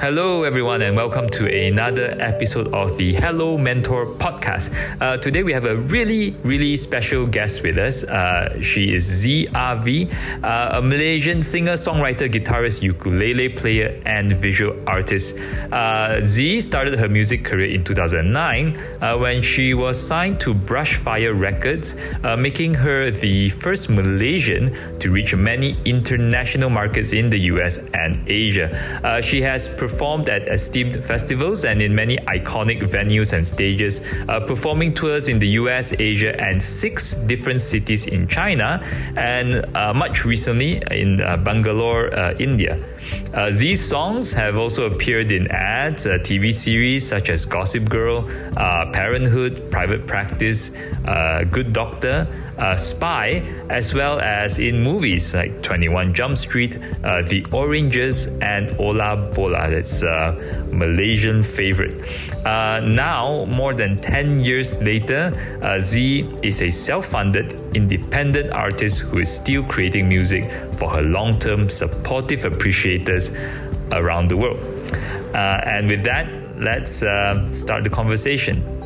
Hello, everyone, and welcome to another episode of the Hello Mentor podcast. Uh, today, we have a really, really special guest with us. Uh, she is Zee Avi, uh, a Malaysian singer, songwriter, guitarist, ukulele player, and visual artist. Uh, Z started her music career in 2009 uh, when she was signed to Brushfire Records, uh, making her the first Malaysian to reach many international markets in the US and Asia. she has performed at esteemed festivals and in many iconic venues and stages, uh, performing tours in the US, Asia, and six different cities in China, and uh, much recently in uh, Bangalore, uh, India. Uh, these songs have also appeared in ads, uh, TV series such as Gossip Girl, Parenthood, Private Practice, Good Doctor uh, Spy, as well as in movies like 21 Jump Street, uh, The Oranges, and Ola Bola. That's a Malaysian favorite. Uh, now, more than 10 years later, uh, Z is a self funded, independent artist who is still creating music for her long term supportive appreciators around the world. Uh, and with that, let's uh, start the conversation.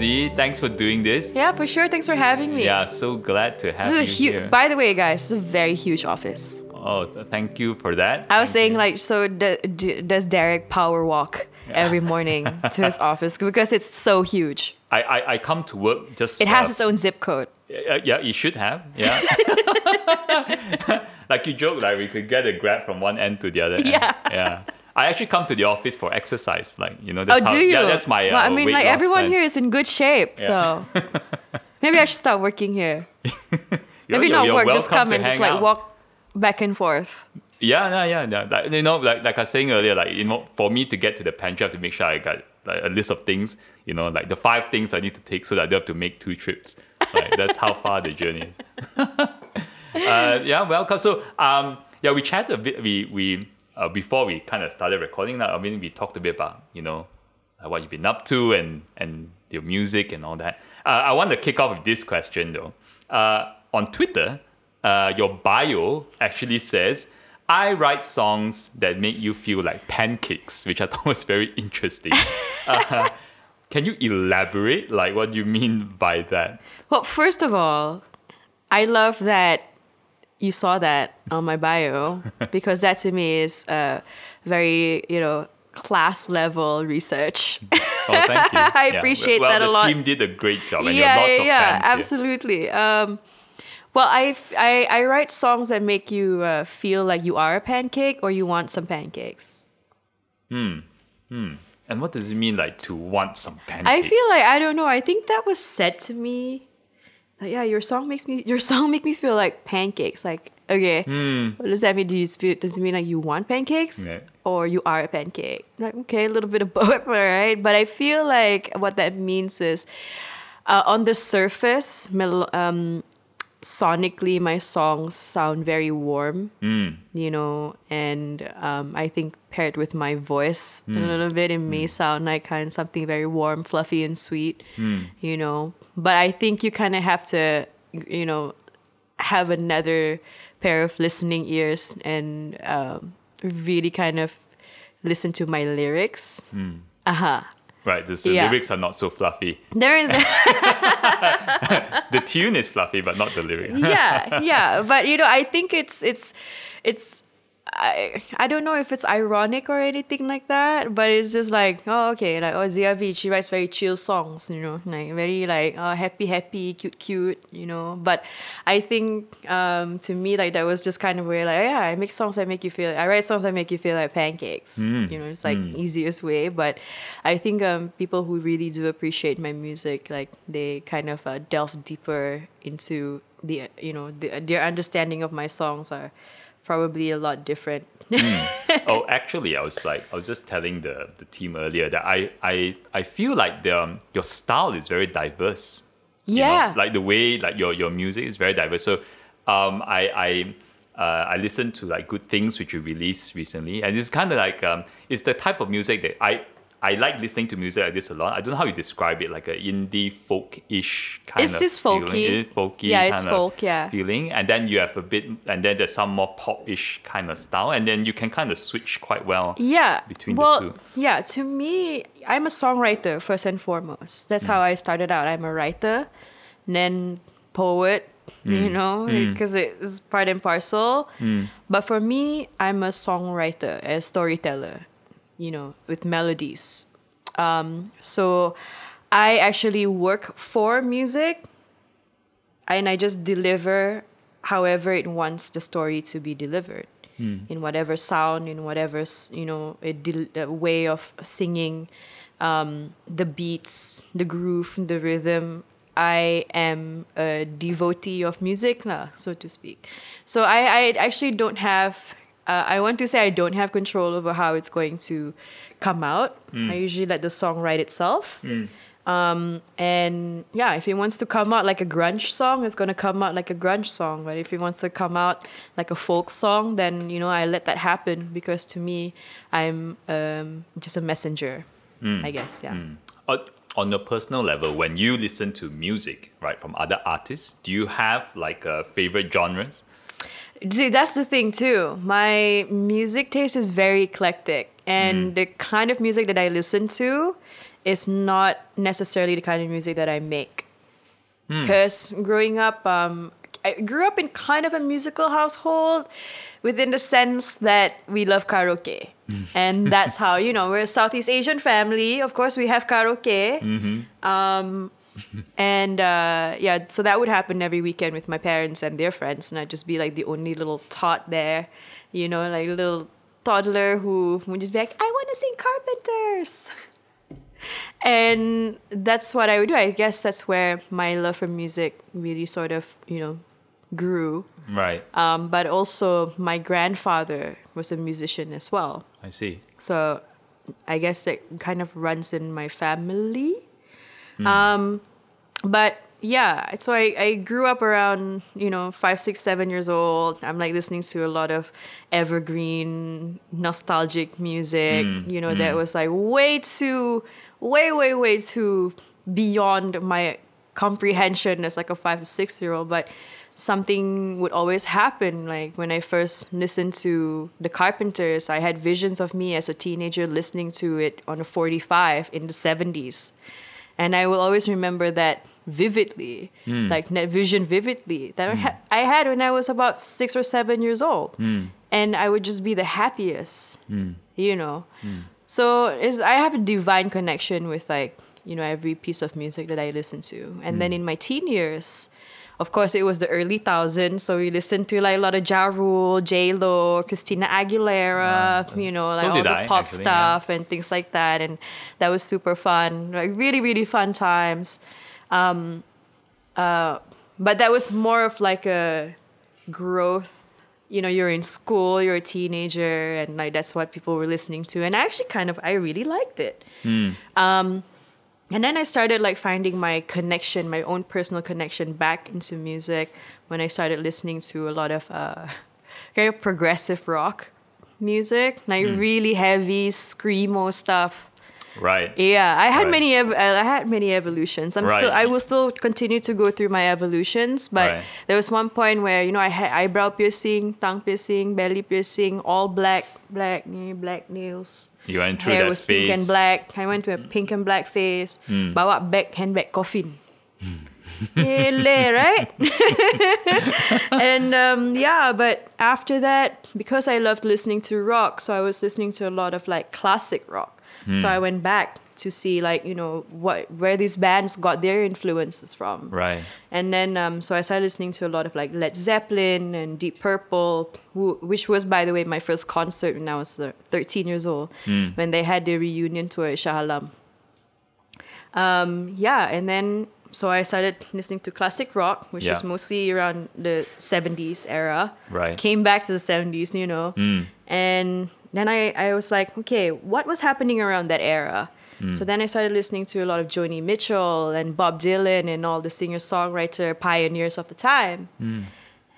Z. Thanks for doing this. Yeah, for sure. Thanks for having me. Yeah, so glad to have this is you hu- here. By the way, guys, this is a very huge office. Oh, thank you for that. I was thank saying you. like, so d- does Derek power walk yeah. every morning to his office because it's so huge? I, I, I come to work just. It has uh, its own zip code. Yeah, yeah, you should have. Yeah. like you joke, like we could get a grab from one end to the other. End. Yeah. Yeah. I actually come to the office for exercise. Like you know, that's oh, how, do you? Yeah, that's my. Uh, well, I mean, like everyone plan. here is in good shape, yeah. so maybe I should start working here. maybe you're, not you're work, just come and just like out. walk back and forth. Yeah, yeah, yeah, yeah. Like, you know, like like I was saying earlier, like you know, for me to get to the pantry, I have to make sure I got like a list of things. You know, like the five things I need to take so that I don't have to make two trips. Like, that's how far the journey. uh, yeah, welcome. So, um, yeah, we chatted a bit. We we uh, before we kind of started recording that, I mean, we talked a bit about, you know, what you've been up to and, and your music and all that. Uh, I want to kick off with this question though. Uh, on Twitter, uh, your bio actually says, I write songs that make you feel like pancakes, which I thought was very interesting. Uh, can you elaborate, like, what you mean by that? Well, first of all, I love that you saw that on my bio because that to me is a very you know class level research. Oh, thank you. I yeah. appreciate well, that a lot. The team did a great job, and yeah, yeah, yeah, absolutely. Um, well, I, I I write songs that make you uh, feel like you are a pancake or you want some pancakes. Hmm. Hmm. And what does it mean, like to want some pancakes? I feel like I don't know. I think that was said to me like, yeah, your song makes me your song make me feel like pancakes. Like, okay, mm. what does that mean? Do you feel, does it mean like you want pancakes yeah. or you are a pancake? Like, okay, a little bit of both, all right. But I feel like what that means is, uh, on the surface, um, sonically, my songs sound very warm. Mm. You know, and um, I think paired with my voice mm. a little bit, it may mm. sound like kind of something very warm, fluffy, and sweet. Mm. You know, but I think you kind of have to, you know, have another pair of listening ears and um, really kind of listen to my lyrics. Mm. Right, the so yeah. lyrics are not so fluffy. There is the tune is fluffy, but not the lyrics. yeah, yeah, but you know, I think it's it's it's I, I don't know if it's ironic or anything like that, but it's just like, oh, okay, like, oh, Zee Avi, she writes very chill songs, you know, like very like uh, happy, happy, cute, cute, you know. But I think um, to me, like, that was just kind of where, like, yeah, I make songs that make you feel, I write songs that make you feel like pancakes, mm. you know, it's like mm. easiest way. But I think um, people who really do appreciate my music, like, they kind of uh, delve deeper into the, you know, the, their understanding of my songs are probably a lot different. mm. Oh, actually, I was like, I was just telling the, the team earlier that I, I, I feel like the, um, your style is very diverse. Yeah. Know? Like the way, like your, your music is very diverse. So, um, I, I, uh, I listened to like good things which you released recently, and it's kind of like um, it's the type of music that I I like listening to music like this a lot. I don't know how you describe it, like a indie folk-ish kind It's of just feeling. folky. It is folky Yeah, it's folk, yeah. feeling. And then you have a bit, and then there's some more pop-ish kind of style, and then you can kind of switch quite well. Yeah. between the well, two. Yeah, to me, I'm a songwriter first and foremost. That's Mm. how I started out. I'm a writer, then poet, Mm. you know, because it's part and parcel. But for me, I'm a songwriter, a storyteller, you know, with melodies. Um, so I actually work for music and I just deliver however it wants the story to be delivered in whatever sound, in whatever you know a, del- way of singing, um, the beats, the groove, the rhythm. I am a devotee of music, lah, so to speak. So I, I actually don't have. Uh, I want to say I don't have control over how it's going to come out. I usually let the song write itself. Um, and yeah, if it wants to come out like a grunge song, it's gonna come out like a grunge song. But if it wants to come out like a folk song, then you know I let that happen because to me, I'm um, just a messenger. I guess yeah. Uh, on a personal level, when you listen to music, right, from other artists, do you have like uh, favorite genres? See, that's the thing too. My music taste is very eclectic, and the kind of music that I listen to is not necessarily the kind of music that I make. Because growing up, um, I grew up in kind of a musical household, within the sense that we love karaoke, and that's how you know we're a Southeast Asian family. Of course, we have karaoke. Um, and uh, yeah, so that would happen every weekend with my parents and their friends, and I'd just be like the only little tot there, you know, like a little toddler who would just be like, "I want to sing Carpenters," and that's what I would do. I guess that's where my love for music really sort of, you know, grew. Right. Um, but also, my grandfather was a musician as well. I see. So I guess that kind of runs in my family. Hmm. Um, but yeah, so I, I grew up around, you know, five, six, seven years old. I'm like listening to a lot of evergreen, nostalgic music, hmm. you know, hmm. that was like way too, way, way, way too beyond my comprehension as like a five to six year old. But something would always happen. Like when I first listened to The Carpenters, I had visions of me as a teenager listening to it on a 45 in the 70s. And I will always remember that vividly, hmm. like that vision vividly that I hmm. I had when I was about six or seven years old. Hmm. And I would just be the happiest, you know. So is I have a divine connection with like, you know, every piece of music that I listen to. And then in my teen years, of course, it was the early thousands, so we listened to like a lot of Ja Rule, J Lo, Christina Aguilera, you know, like So all the I, pop actually, yeah. stuff and things like that, and that was super fun, like really, really fun times. Um, uh, but that was more of like a growth. You know, you're in school, you're a teenager, and like that's what people were listening to, and I actually kind of I really liked it. Um, and then I started like finding my connection, my own personal connection back into music when I started listening to a lot of uh, kind of progressive rock music, like really heavy screamo stuff. Right. Yeah, I had Right. many. Ev- uh, I had many evolutions. I'm still. I will still continue to go through my evolutions. But Right. there was one point where you know I had eyebrow piercing, tongue piercing, belly piercing, all black, black, black nails. You went through Hair that was phase. pink and black. I went to a pink and black face. phase. Hmm. Bawa bag, handbag, coffin. Hmm. Gile, right? and um, yeah, but after that, because I loved listening to rock, so I was listening to a lot of like classic rock. So I went back to see like you know what where these bands got their influences from. Right. And then, um, so I started listening to a lot of like Led Zeppelin and Deep Purple, who, which was, by the way, my first concert when I was uh, 13 years old, when they had their reunion tour at Shah Alam. Um, yeah, and then, so I started listening to classic rock, which Yeah. was mostly around the 70s era. Right. Came back to the 70s, you know. Hmm. And then I, I was like, okay, what was happening around that era? Hmm. So then I started listening to a lot of Joni Mitchell and Bob Dylan and all the singer songwriter pioneers of the time. Hmm.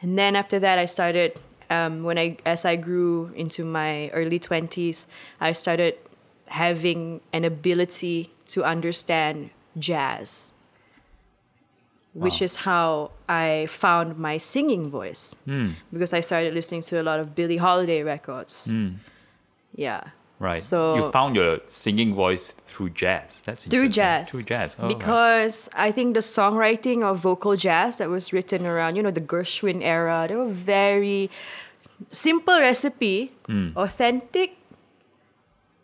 And then after that, I started um, when I as I grew into my early twenties, I started having an ability to understand jazz, which Wow. is how I found my singing voice because I started listening to a lot of Billie Holiday records. Yeah. Right. So you found your singing voice through jazz. That's through jazz. Through jazz. Oh, right. because I think the songwriting of vocal jazz that was written around, you know, the Gershwin era, they were very simple recipe, Hmm. authentic,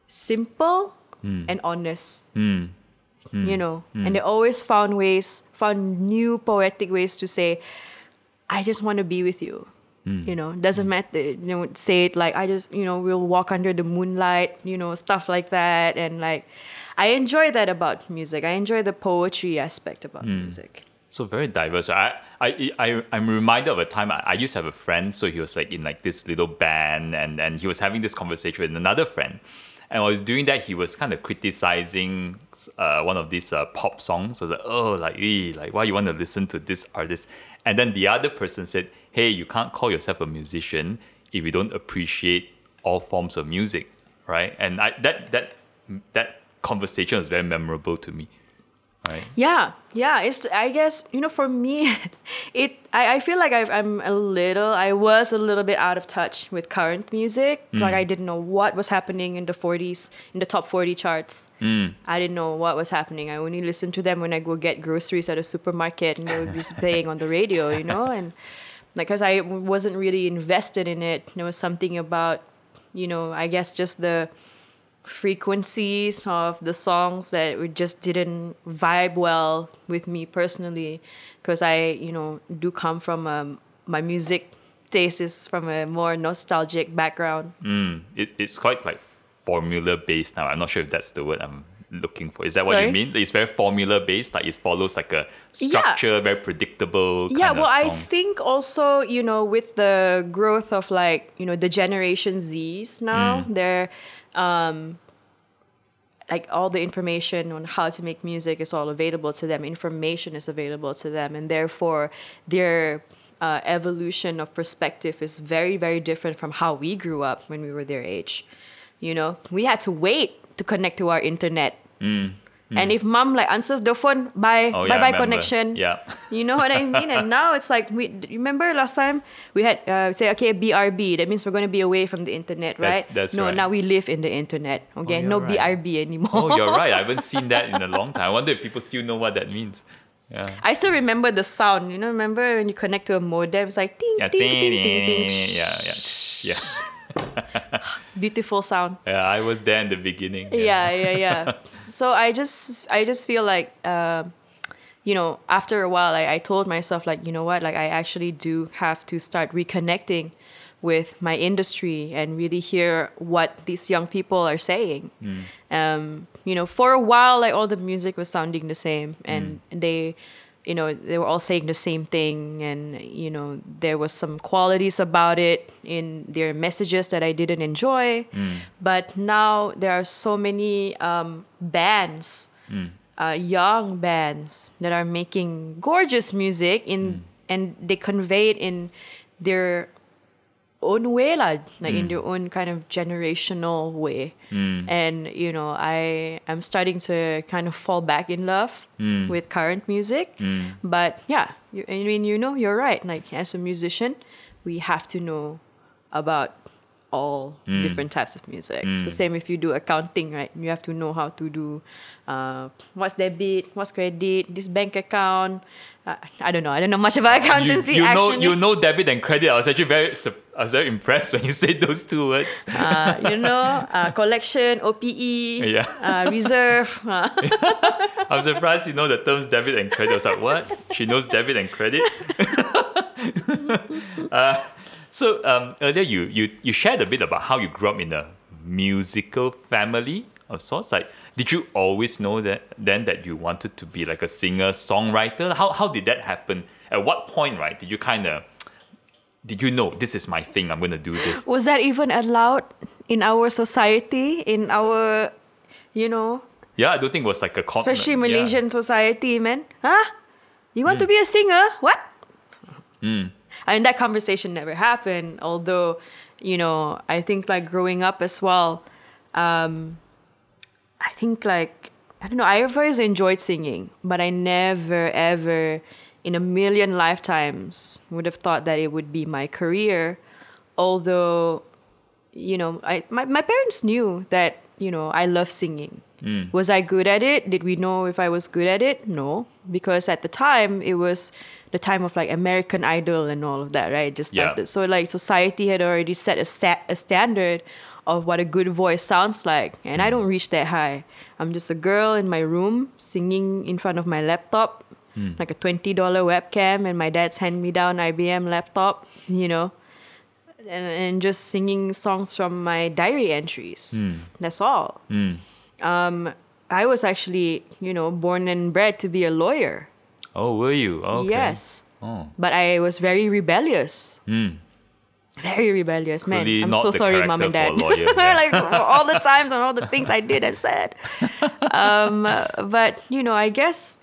simple, Hmm. and honest. Mm. You know, mm. and they always found ways, found new poetic ways to say, I just want to be with you. Hmm. You know, doesn't mm. matter. You know, say it like I just, you know, we'll walk under the moonlight. You know, stuff like that, and like, I enjoy that about music. I enjoy the poetry aspect about music. So very diverse. I, I, I, I'm reminded of a time I, I used to have a friend. So he was like in like this little band, and and he was having this conversation with another friend. And while he was doing that, he was kind of criticizing uh, one of these uh, pop songs. I was like, oh, like, ee, like why you want to listen to this artist? And then the other person said, hey, you can't call yourself a musician if you don't appreciate all forms of music, right? And I, that that that conversation was very memorable to me, right? Yeah, yeah. It's I guess you know for me, it I, I feel like I, I'm a little I was a little bit out of touch with current music. Hmm. Like I didn't know what was happening in the 40s in the top 40 charts. Hmm. I didn't know what was happening. I only listened to them when I go get groceries at a supermarket and they would be playing on the radio, you know, and like because I wasn't really invested in it. There was something about you know I guess just the frequencies of the songs that just didn't vibe well with me personally because I, you know, do come from um, my music taste is from a more nostalgic background. Mm, it, it's quite like formula based now. I'm not sure if that's the word I'm looking for. Is that what you mean? It's very formula based, like it follows like a structure, very predictable. yeah, well, I think also, you know, with the growth of like, you know, the Generation Zs now, Mm. they're um, like all the information on how to make music is all available to them. Information is available to them, and therefore their uh, evolution of perspective is very, very different from how we grew up when we were their age. You know, we had to wait to connect to our internet. And if mom like answers the phone, bye. Oh, bye, I bye connection. Yeah. You know what I mean? And now it's like we remember last time we had uh, say okay BRB. That means we're going to be away from the internet, That's- right? that's no, right. now we live in the internet. Okay, you're no right. BRB anymore. Oh, you're right. I haven't seen that in a long time. I wonder if people still know what that means. Yeah. I still remember the sound. You know, remember when you connect to a modem? It's like ting Yeah. ting ting ting ting. Yeah. Yeah. Yeah. Beautiful sound. Yeah. I was there in the beginning. yeah yeah yeah so i just i just feel like um you know after a while I, I told myself like you know what? Like i actually do have to start reconnecting with my industry and really hear what these young people are saying. Um you know for a while like all the music was sounding the same and they you know they were all saying the same thing and you know there was some qualities about it in their messages that i didn't enjoy. But now there are so many um, bands uh, young bands that are making gorgeous music in and they convey it in their own way lah, like in hmm. their own kind of generational way. Hmm. And you know i i'm starting to kind of fall back in love hmm. with current music. But yeah you, i mean you know you're right. Like as a musician we have to know about all different types of music so same if you do accounting right you have to know how to do uh, what's debit what's credit this bank account uh, i don't know i don't know much about You, accountancy you know you know debit and credit. I was actually very I was very impressed when you said those two words. uh, you know, uh, collection, OPE, Yeah. uh, reserve. uh, I'm surprised you know the terms debit and credit. I was like, what? She knows debit and credit. so um, earlier you, you you shared a bit about how you grew up in a musical family of sorts. Like, did you always know that then that you wanted to be like a singer songwriter? How how did that happen? At what point, right? Did you kind of did you know this is my thing? I'm going to do this. was that even allowed in our society, in our, you know, Yeah, I don't think it was like a con- especially yeah. Malaysian society, man? Huh? You want to be a singer? What? I mean, that conversation never happened. Although, you know, I think like growing up as well, um, I think like I don't know. I've always enjoyed singing, but I never ever in a million lifetimes would have thought that it would be my career. Although, you know, I my, my parents knew that, you know, I love singing. Mm. Was I good at it? Did we know if I was good at it? No. Because at the time it was the time of like American Idol and all of that, right? Just Yeah. started. So like society had already set a, set a standard of what a good voice sounds like, and I mm. don't reach that high. I'm just a girl in my room singing in front of my laptop, mm. like a twenty dollar webcam, and my dad's hand me down IBM laptop, you know, and, and just singing songs from my diary entries. That's all. Um, I was actually, you know, born and bred to be a lawyer. Oh, were you? Okay. Yes. Oh. But I was very rebellious. Very rebellious, man. Clearly I'm so sorry, mom and dad. lawyer, yeah. like all the times and all the things I did and said. Um, but you know, I guess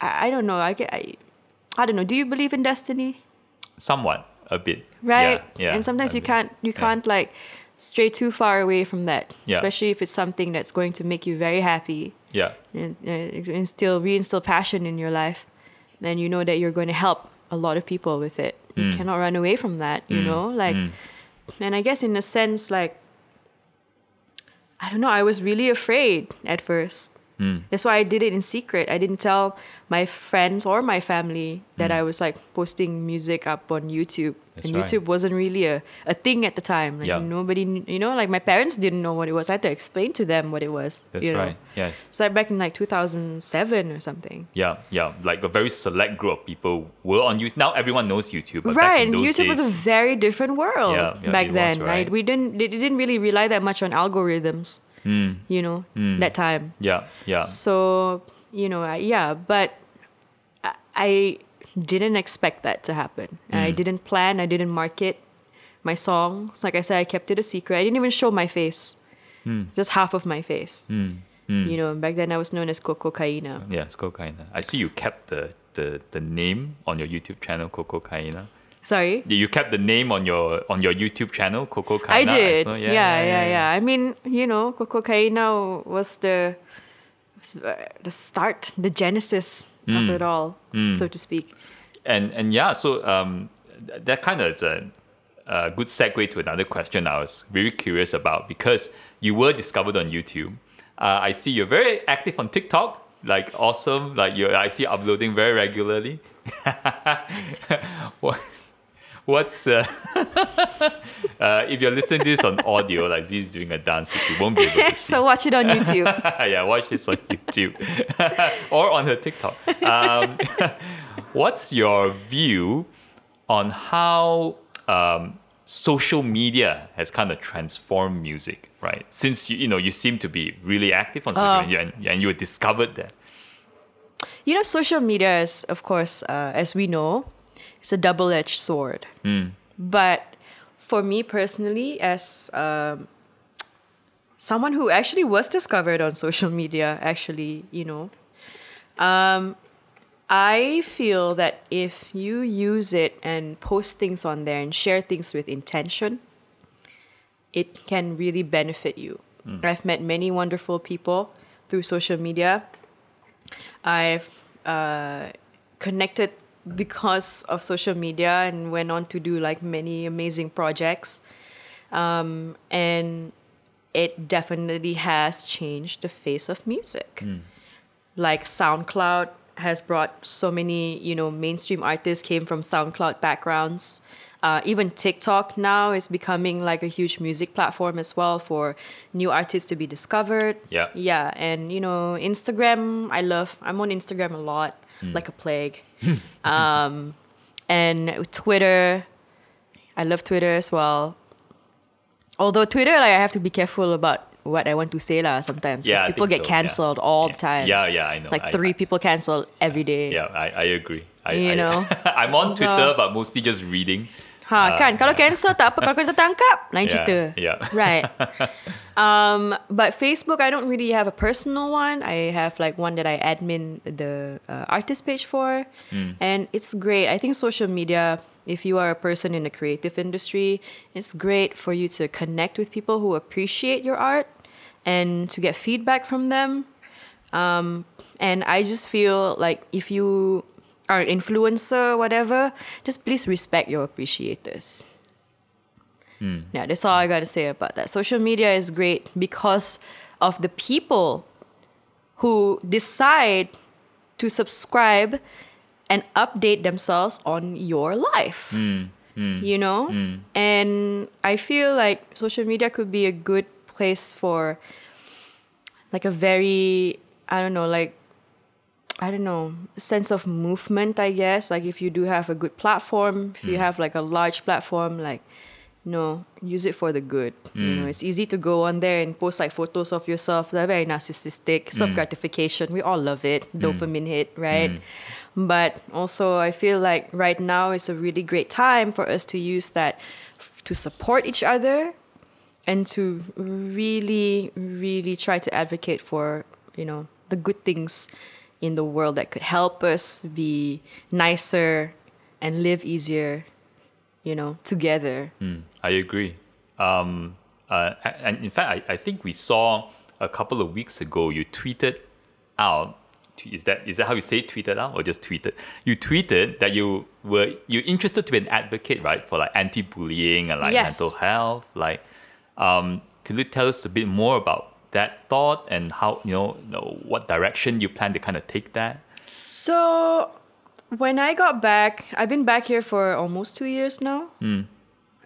I, I don't know. I, I I don't know. Do you believe in destiny? Somewhat, a bit. Right. Yeah. yeah and sometimes you bit. can't you can't like stray too far away from that, Yeah. especially if it's something that's going to make you very happy Yeah. and, and instill reinstill passion in your life, then you know that you're going to help a lot of people with it. You mm. cannot run away from that, you mm. know? Like mm. and I guess in a sense like I don't know, I was really afraid at first. Hmm. That's why I did it in secret. I didn't tell my friends or my family that hmm. I was like posting music up on YouTube. That's and right. YouTube wasn't really a, a thing at the time. Like Yeah. nobody, you know, like my parents didn't know what it was. I had to explain to them what it was. That's you know? right. Yes. Like back in like 2007 or something. Yeah, yeah. Like a very select group of people were on YouTube. Now everyone knows YouTube. But right, and YouTube was a very different world Yeah, yeah, back it was, then, right? right? We didn't, they didn't really rely that much on algorithms, Hmm. you know, that time. Yeah, yeah. So, you know, I, yeah, but I, I didn't expect that to happen. Hmm. I didn't plan, I didn't market my songs. Like I said, I kept it a secret. I didn't even show my face, Hmm. just half of my face. You know, back then I was known as Coco Kaina. Yeah, it's Cocaina. I see you kept the, the, the name on your YouTube channel, Coco Kaina. Sorry? You kept the name on your on your YouTube channel, Coco Kaina. I did. saw. yeah, yeah, yeah, I mean, you know, Coco Kaina was the was, uh, the start, the genesis of Mm. it all, so to speak. And and yeah, so um, that kind of is a, a good segue to another question I was very curious about because you were discovered on YouTube. Uh, I see you're very active on TikTok, like awesome. Like you, I see uploading very regularly. what, what's uh, uh, if you're listening to this on audio, like Z is doing a dance, which you won't be able to see. so watch it on YouTube. yeah, watch this on YouTube or on her TikTok. Um, what's your view on how um, social media has kind of transformed music, right? Since you, you know you seem to be really active on social Uh. media and, and you were discovered there. You know, social media is, of course, uh, as we know, it's a double-edged sword. But for me personally, as um, someone who actually was discovered on social media, actually, you know, um, I feel that if you use it and post things on there and share things with intention, it can really benefit you. I've met many wonderful people through social media. I've uh, connected because of social media and went on to do like many amazing projects. Um, and it definitely has changed the face of music. Like SoundCloud has brought so many, you know, mainstream artists came from SoundCloud backgrounds. Uh, even TikTok now is becoming like a huge music platform as well for new artists to be discovered. Yeah. Yeah, and you know, Instagram, I love. I'm on Instagram a lot, like a plague. um, and Twitter, I love Twitter as well. Although Twitter, like I have to be careful about what I want to say lah. Sometimes Yeah, people get so, yeah. cancelled all Yeah. the time. Yeah, yeah, I know. Like I- three I- people cancelled every day. Yeah, I, I agree. I, You I, know? I'm on So- Twitter, but mostly just reading. Ha, kan? Kalau cancel tak apa. Kalau kita tangkap, lain Yeah, cerita. yeah. Right. um, but Facebook, I don't really have a personal one. I have like one that I admin the uh, artist page for. Hmm. And it's great. I think social media, if you are a person in the creative industry, it's great for you to connect with people who appreciate your art and to get feedback from them. Um, and I just feel like if you are an influencer, whatever, just please respect your appreciators. Hmm. Yeah, that's all I gotta say about that. Social media is great because of the people who decide to subscribe and update themselves on your life. Hmm. Hmm. You know? And I feel like social media could be a good place for like a very I don't know, like I don't know, sense of movement, I guess. Like if you do have a good platform, if you hmm. have like a large platform, like you know, use it for the good. You know, hmm. it's easy to go on there and post like photos of yourself. They're very narcissistic, hmm. self gratification. We all love it. Dopamine hit, right? But also, I feel like right now is a really great time for us to use that f- to support each other and to really, really try to advocate for, you know, the good things in the world that could help us be nicer and live easier, you know, together. Mm, I agree. Um, uh, and in fact, I, I think we saw a couple of weeks ago you tweeted out. Is that is that how you say tweeted out or just tweeted? You tweeted that you were you interested to be an advocate, right, for like anti-bullying and like Yes. mental health. Like, um, could you tell us a bit more about that thought and how you know, you know what direction you plan to kind of take that? So when I got back, I've been back here for almost two years now.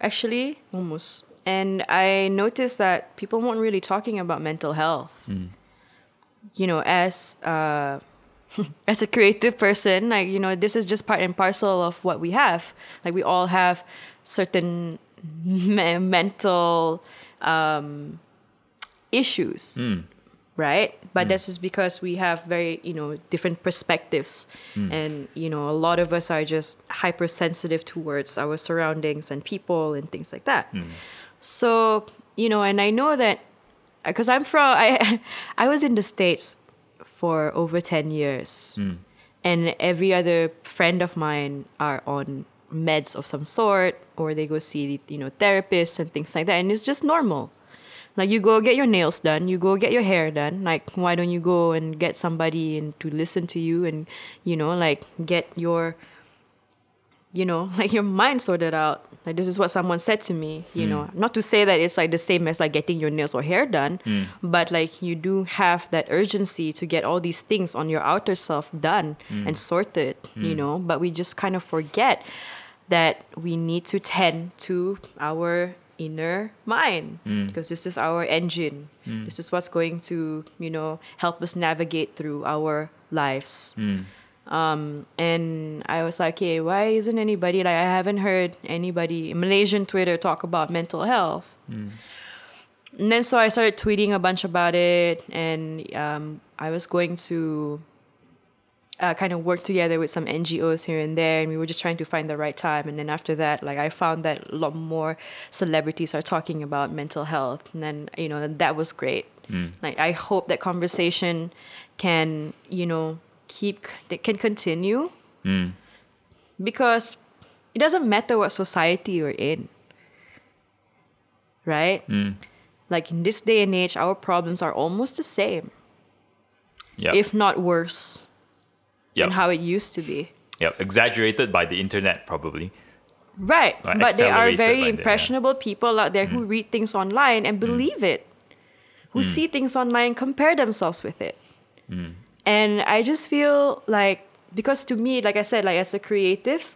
Actually, almost. And I noticed that people weren't really talking about mental health. You know, as uh, as a creative person, like you know, this is just part and parcel of what we have. Like we all have certain me- mental um, issues hmm. right? But hmm. that's just because we have very you know different perspectives. Hmm. And you know a lot of us are just hypersensitive towards our surroundings and people and things like that. So you know and i know that because i'm from i i was in the states for over 10 years. And every other friend of mine are on meds of some sort or they go see you know therapists and things like that. And it's just normal like you go get your nails done, you go get your hair done. Like why don't you go and get somebody and to listen to you and you know like get your you know like your mind sorted out. Like this is what someone said to me, you hmm. know. Not to say that it's like the same as like getting your nails or hair done, hmm. but like you do have that urgency to get all these things on your outer self done hmm. and sorted, you know, but we just kind of forget that we need to tend to our inner mind. Because this is our engine. This is what's going to you know help us navigate through our lives. Um, and i was like okay why isn't anybody like i haven't heard anybody malaysian twitter talk about mental health. And then so i started tweeting a bunch about it and um, i was going to uh, kind of work together with some NGOs here and there, and we were just trying to find the right time. And then after that, like I found that a lot more celebrities are talking about mental health, and then you know that was great. Mm. Like I hope that conversation can you know keep that can continue mm. because it doesn't matter what society you're in, right? Mm. Like in this day and age, our problems are almost the same, Yeah. if not worse Yep. than how it used to be. Yep. Exaggerated by the internet, probably. Right. Right, But there are very the- yeah. impressionable people out there who mm. read things online and mm. believe it, who mm. see things online and compare themselves with it. And I just feel like because to me, like I said, like as a creative,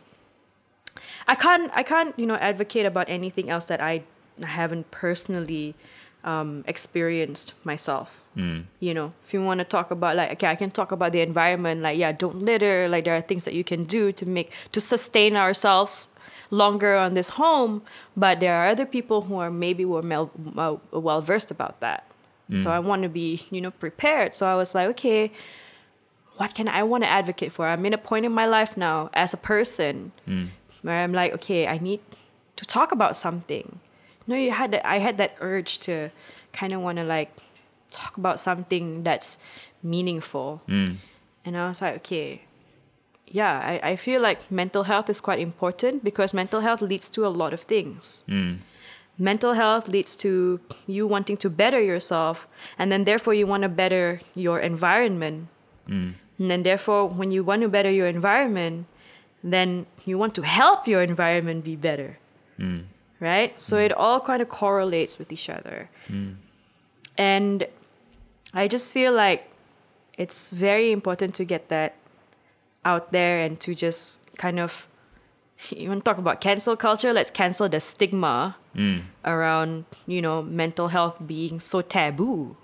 I can't I can't, you know, advocate about anything else that I haven't personally um, experienced myself. Hmm. You know, if you want to talk about like, okay, I can talk about the environment, like, yeah, don't litter. Like, there are things that you can do to make to sustain ourselves longer on this home. But there are other people who are maybe were mel- well, well versed about that. So hmm. I want to be, you know, prepared. So I was like, okay, what can I want to advocate for? I'm in a point in my life now as a person hmm. where I'm like, okay, I need to talk about something. Know, you had that, I had that urge to kind of want to like talk about something that's meaningful. Mm. And I was like, okay, yeah, I, I feel like mental health is quite important because mental health leads to a lot of things. Mm. mental health leads to you wanting to better yourself, and then therefore you want to better your environment. Mm. And then therefore, when you want to better your environment, then you want to help your environment be better. Right? So mm. it all kind of correlates with each other. Mm. And I just feel like it's very important to get that out there and to just kind of you want to talk about cancel culture? Let's cancel the stigma mm. around you know mental health being so taboo.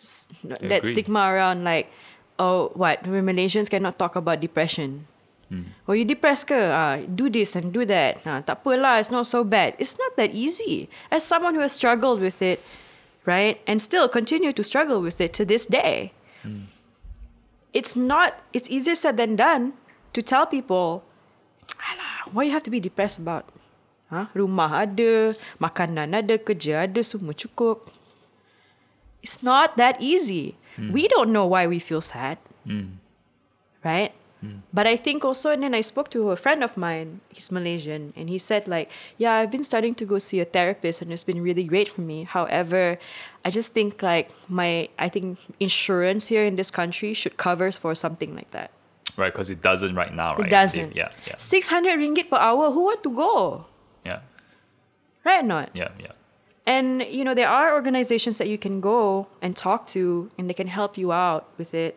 S- that stigma around like oh what? Malaysians cannot talk about depression Oh, you depressed ke? Ah, do this and do that. Ah, tak apalah, it's not so bad. It's not that easy. As someone who has struggled with it, right, and still continue to struggle with it to this day, it's not, it's easier said than done to tell people, alah, what you have to be depressed about? Ha? Rumah ada, makanan ada, kerja ada, semua cukup. It's not that easy. We don't know why we feel sad right? Mm. But I think also, and then I spoke to a friend of mine, he's Malaysian, and he said, like, yeah, I've been starting to go see a therapist and it's been really great for me. However, I just think like my, I think insurance here in this country should cover for something like that. Right, because it doesn't right now, right? It doesn't. Yeah, yeah, 600 ringgit per hour, who want to go? yeah, Right or not? yeah, yeah. And you know, there are organizations that you can go and talk to and they can help you out with it.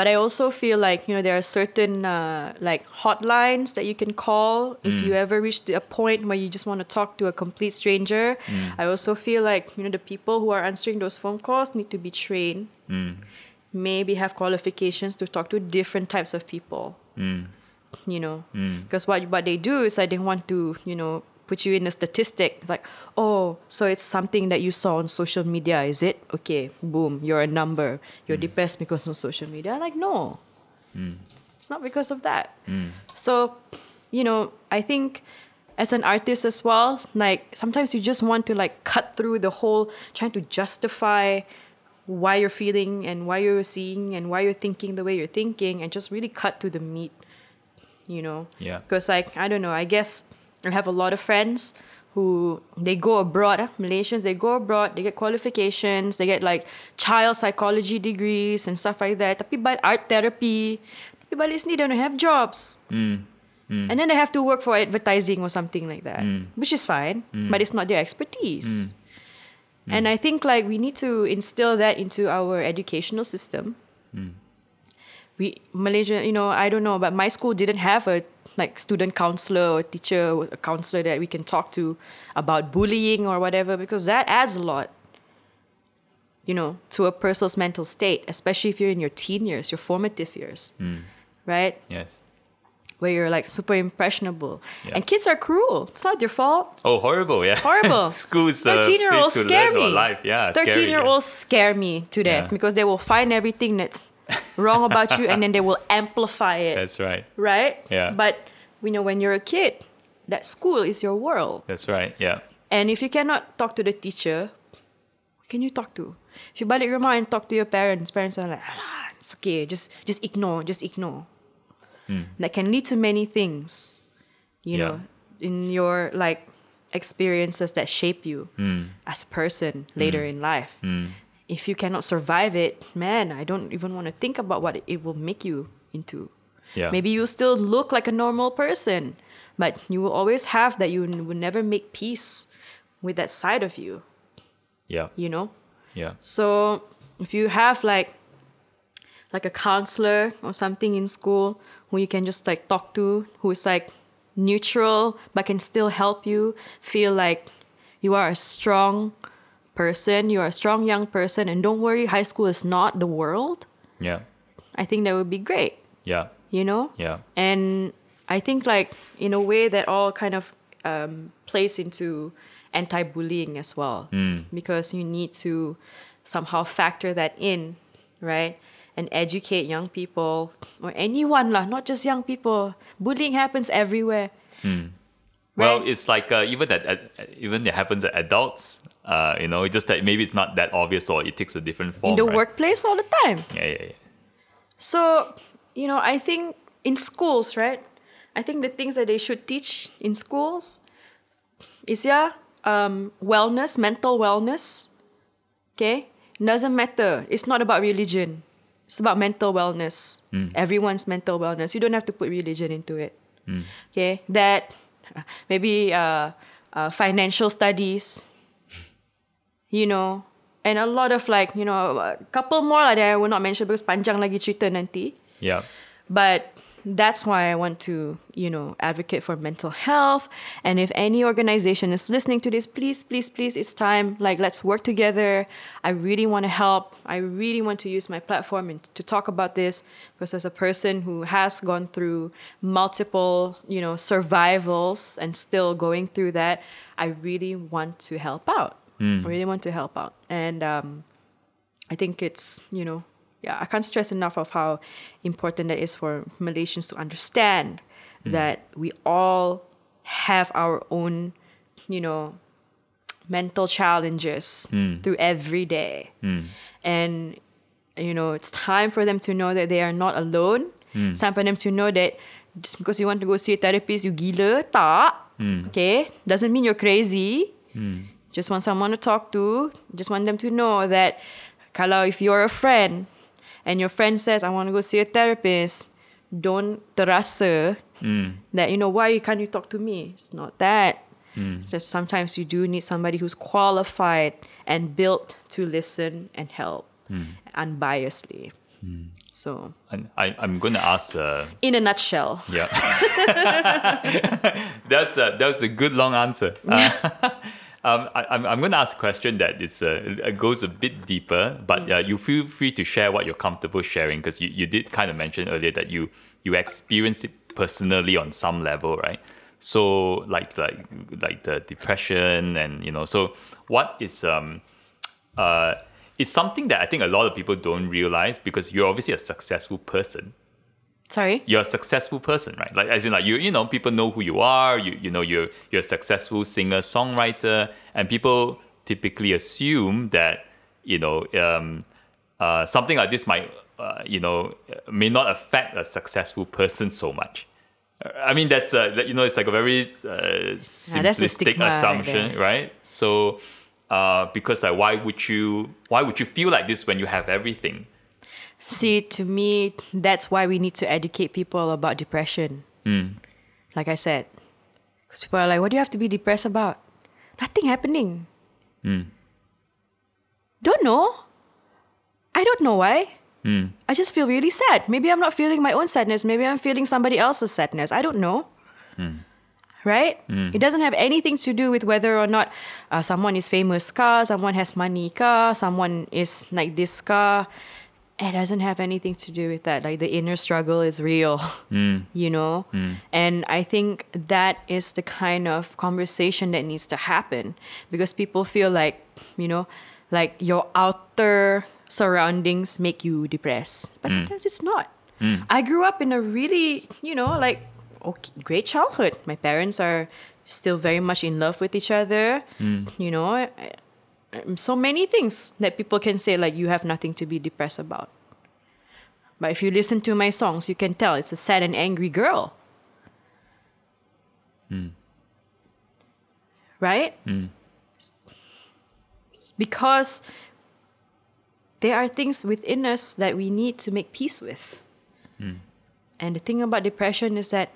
But I also feel like, you know, there are certain uh, like hotlines that you can call if mm. you ever reach a point where you just want to talk to a complete stranger. Mm. I also feel like, you know, the people who are answering those phone calls need to be trained. Mm. Maybe have qualifications to talk to different types of people. You know? Because what what they do is like they want to you know put you in a statistic. It's like oh so it's something that you saw on social media is it? Okay boom you're a number. You're hmm. depressed because of social media? Like no. Hmm. It's not because of that. Hmm. So you know i think as an artist as well like sometimes you just want to like cut through the whole trying to justify why you're feeling and why you're seeing and why you're thinking the way you're thinking and just really cut to the meat you know? Yeah. because like i don't know i guess i have a lot of friends who they go abroad ah, malaysians they go abroad they get qualifications they get like child psychology degrees and stuff like that. Tapi but art therapy tapi balik sini they don't have jobs. Hmm. Hmm. And then they have to work for advertising or something like that hmm. which is fine but it's not their expertise. And i think like we need to instill that into our educational system. We Malaysia, you know, I don't know, but my school didn't have a like student counselor or teacher or a counselor that we can talk to about bullying or whatever because that adds a lot. You know, to a person's mental state, especially if you're in your teen years, your formative years, right? Yes. Where you're like super impressionable, Yeah. and kids are cruel. It's not your fault. Oh, horrible! Yeah. Horrible. Schools. uh, Thirteen-year-olds scare me. Life. Yeah. scary. Thirteen-year-olds scare me to death Yeah. because they will find everything that's wrong about you, and then they will amplify it. That's right. right? Yeah. But you know, when you're a kid, that school is your world. That's right. Yeah. And if you cannot talk to the teacher, who can you talk to? If you balik rumah and talk to your parents, parents are like, ah, it's okay, just just ignore, just ignore. Hmm. That can lead to many things, you Yeah. know, in your like experiences that shape you hmm. as a person later hmm. in life. If you cannot survive it, man, I don't even want to think about what it will make you into. Yeah. Maybe you still look like a normal person, but you will always have that you will never make peace with that side of you, Yeah. you know? Yeah. So if you have like like a counselor or something in school who you can just like talk to, who is like neutral but can still help you feel like you are a strong person, you are a strong young person, and don't worry, high school is not the world. Yeah. I think that would be great, Yeah. you know? Yeah. And I think like in a way that all kind of um, plays into anti-bullying as well, because you need to somehow factor that in, right? And educate young people or anyone lah, not just young people. Bullying happens everywhere. Well, Right. it's like uh, even that at, even it happens at adults. Uh, you know, it's just that maybe it's not that obvious or it takes a different form. in the right? workplace all the time. Yeah, yeah, yeah. So, you know, I think in schools, right? I think the things that they should teach in schools, is yeah, um, wellness, mental wellness. Okay, doesn't matter. It's not about religion. It's about mental wellness. Everyone's mental wellness. You don't have to put religion into it. Okay, that maybe uh, uh, financial studies. You know, and a lot of like you know a couple more lah that I will not mention because panjang lagi cerita nanti. Yeah. But that's why I want to, you know, advocate for mental health. And if any organization is listening to this, please, please, please, it's time. Like, let's work together. I really want to help. I really want to use my platform and to talk about this because as a person who has gone through multiple, you know, survivals and still going through that, I really want to help out. I really want to help out. And um, I think it's, you know, yeah, I can't stress enough of how important that is for Malaysians to understand hmm. that we all have our own, you know, mental challenges hmm. through every day. Hmm. And, you know, it's time for them to know that they are not alone. It's time for them to know that just because you want to go see a therapist, you gila, tak. Okay? Doesn't mean you're crazy. Just want someone to talk to. Just want them to know that kalau if you're a friend and your friend says, I want to go see a therapist, don't terasa that, you know, why can't you talk to me? It's not that. It's just sometimes you do need somebody who's qualified and built to listen and help unbiasedly. So, And I, I'm going to ask. Uh, in a nutshell, yeah. that's a that's a good long answer. Uh, um, I, I'm I'm going to ask a question that it's uh, it goes a bit deeper, but uh, you feel free to share what you're comfortable sharing because you, you did kind of mention earlier that you you experienced it personally on some level, right? So like like like the depression and you know so what is um uh it's something that I think a lot of people don't realize because you're obviously a successful person sorry. you're a successful person, right? Like as in like you you know people know who you are. You you know you're you're a successful singer songwriter, and people typically assume that you know um, uh, something like this might uh, you know may not affect a successful person so much. Uh, I mean that's uh, you know it's like a very uh, Yeah, a simplistic right assumption, right? So. Uh, because like why would you why would you feel like this when you have everything See, to me, that's why we need to educate people about depression. Hmm. Like I said, 'Cause people are like, what do you have to be depressed about? Nothing happening. Hmm. Don't know. I don't know why. Hmm. I just feel really sad. Maybe I'm not feeling my own sadness. Maybe I'm feeling somebody else's sadness. I don't know. Right? It doesn't have anything to do with whether or not uh, someone is famous car, someone has money car, someone is like this ka. It doesn't have anything to do with that. Like the inner struggle is real, hmm. you know? Hmm. And I think that is the kind of conversation that needs to happen because people feel like, you know, like your outer surroundings make you depressed. But hmm. sometimes it's not. I grew up in a really, you know, like okay, great childhood. My parents are still very much in love with each other. You know, Um, so many things that people can say like you have nothing to be depressed about. But if you listen to my songs, you can tell it's a sad and angry girl. Hmm. Right? Hmm. It's because there are things within us that we need to make peace with. Hmm. And the thing about depression is that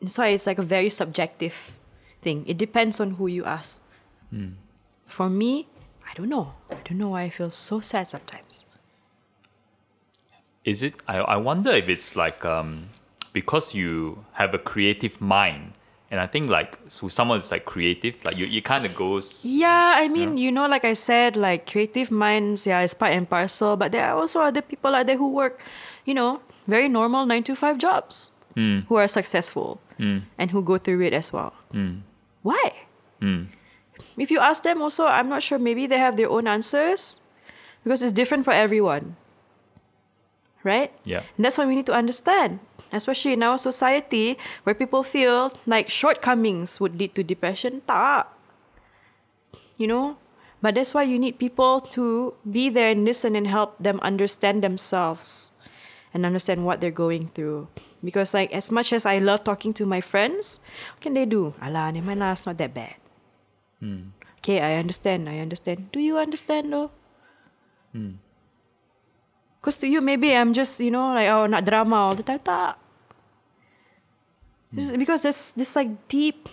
that's why it's like a very subjective thing. It depends on who you ask. For me, I don't know. I don't know why I feel so sad sometimes. is it I, I wonder if it's like um because you have a creative mind and i think like so someone is like creative like you, you kind of goes Yeah, I mean, you know, like I said, like creative minds, yeah, it's part and parcel, but there are also other people out there who work, you know, very normal nine to five jobs hmm. who are successful hmm. and who go through it as well. Hmm. Why? If you ask them also, I'm not sure, maybe they have their own answers because it's different for everyone. Right? yeah And that's what we need to understand, especially in our society where people feel like shortcomings would lead to depression. Tak. You know? But that's why you need people to be there and listen and help them understand themselves and understand what they're going through. Because like as much as I love talking to my friends, what can they do? Alah, never mind lah, it's not that bad. Mm. Okay, I understand, I understand. Do you understand though? Hmm. Because to you, maybe I'm just, you know, like, oh, not drama all the time. Tak. Is hmm. because there's this like deep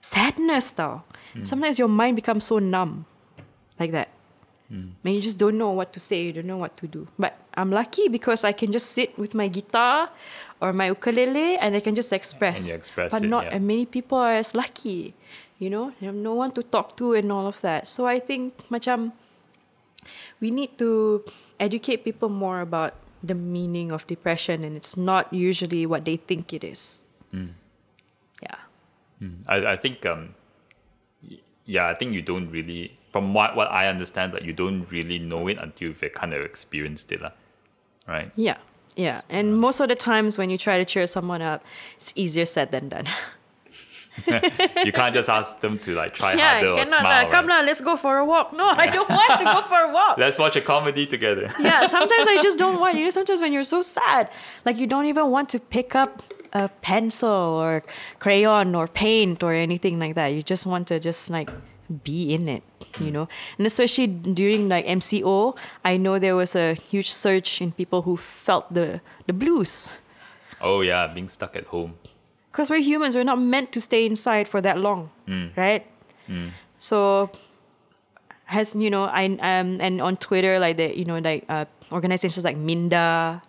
sadness tau. Hmm. Sometimes your mind becomes so numb like that. And you just don't know what to say, you don't know what to do. But I'm lucky because I can just sit with my guitar or my ukulele and I can just express. And you express but it, not yeah. many people are as lucky. You know, you have no one to talk to and all of that. So I think macam we need to educate people more about the meaning of depression and it's not usually what they think it is. Hmm. Yeah. Hmm. I, I think um yeah, I think you don't really from what what I understand that you don't really know it until you've kind of experienced it, right? Yeah. Yeah. And hmm. most of the times when you try to cheer someone up, it's easier said than done. you can't just ask them to like try yeah, harder or cannot uh, smile. lah. Come right? lah, let's go for a walk. No, I don't want to go for a walk. Let's watch a comedy together. yeah, sometimes I just don't want. You know, sometimes when you're so sad, like you don't even want to pick up a pencil or crayon or paint or anything like that. You just want to just like be in it, you know. And especially during like MCO, I know there was a huge surge in people who felt the the blues. oh yeah, being stuck at home. Because we're humans, we're not meant to stay inside for that long, right? So, has you know, I um and on Twitter like the you know like uh, organizations like Minda,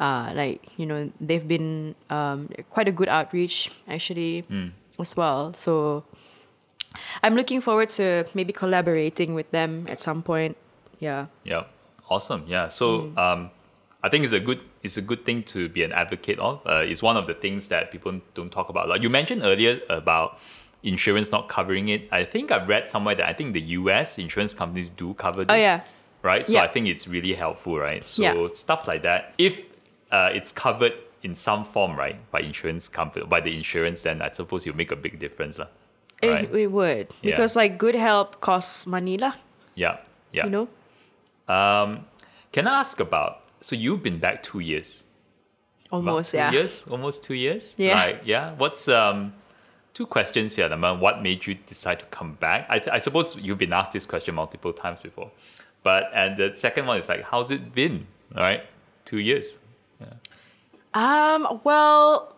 uh, like you know they've been um quite a good outreach actually as well. So, I'm looking forward to maybe collaborating with them at some point. Yeah. Yeah, awesome. Yeah, so Mm. um, I think it's a good it's a good thing to be an advocate of. Uh, it's one of the things that people don't talk about. Like you mentioned earlier about insurance not covering it. I think I've read somewhere that I think the U.S. insurance companies do cover this. Oh, yeah. Right. So Yeah. I think it's really helpful. Right. So Yeah. stuff like that. If uh, it's covered in some form, right, by insurance company by the insurance, then I suppose you'll make a big difference, lah. It, Right. it would Yeah. because like good help costs money lah. Yeah. Yeah. You know. Um, can I ask about? So you've been back two years. Almost, two yeah. years, almost two years. Yeah. Like, yeah. What's um, two questions here. One, what made you decide to come back? I, th- I suppose you've been asked this question multiple times before, but and the second one is like, how's it been? All right, two years. Um, well,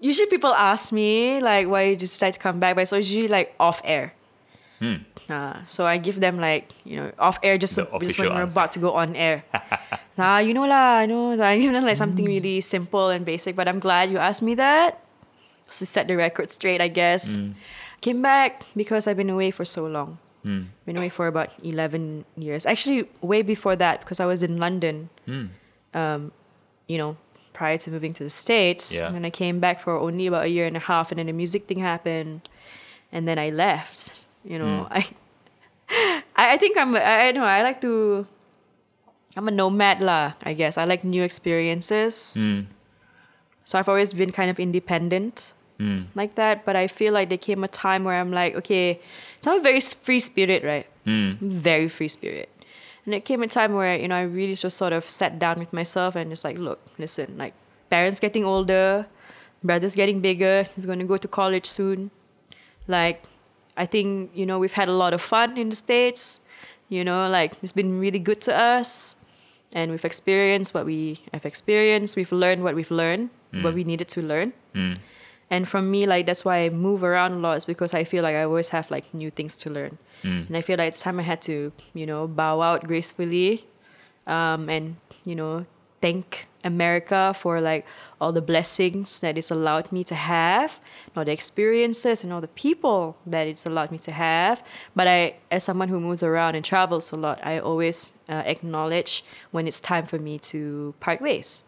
usually people ask me like why you decide to come back, but it's usually like off air. Uh, so I give them like you know off air just, so, just when we're answer. about to go on air. Ah, you know lah, I know. I give them like something really simple and basic, but I'm glad you asked me that. To set the record straight, I guess. Came back because I've been away for so long. Been away for about eleven years. Actually, way before that because I was in London. Um, you know, prior to moving to the states, Yeah. and then I came back for only about a year and a half, and then the music thing happened, and then I left. You know, hmm. I, I I think I'm I I know I like to. I'm a nomad lah. I guess I like new experiences. Hmm. So I've always been kind of independent hmm. like that. But I feel like there came a time where I'm like, okay, so I'm a very free spirit, right? Very free spirit. And it came a time where, you know, I really just sort of sat down with myself and just like, look, listen, like parents getting older, brother's getting bigger, he's going to go to college soon. Like, I think, you know, we've had a lot of fun in the States. You know, like it's been really good to us. And we've experienced what we have experienced. We've learned what we've learned, mm. what we needed to learn. Mm. And for me, like that's why I move around a lot, is because I feel like I always have like new things to learn. Mm. And I feel like it's time I had to, you know, bow out gracefully um, and, you know, thank America for like all the blessings that it's allowed me to have, all the experiences and all the people that it's allowed me to have. But I, as someone who moves around and travels a lot, I always uh, acknowledge when it's time for me to part ways.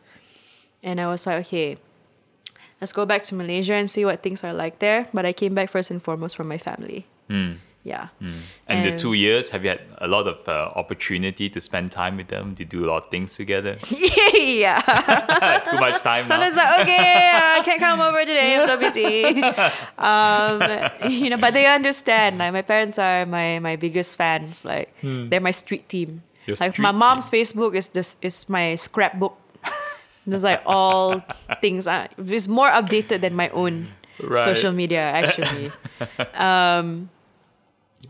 And I was like, okay, let's go back to Malaysia and see what things are like there. But I came back first and foremost for my family. Yeah. And, the two years, have you had a lot of uh, opportunity to spend time with them, to do a lot of things together? yeah. Too much time now. Sometimes like, okay, I can't come over today. I'm so busy. um, you know, but they understand. Like my parents are my my biggest fans. Like they're my street team. Your like street my mom's Facebook is this is my scrapbook. There's like all things. Uh, it's more updated than my own Right. social media actually. um,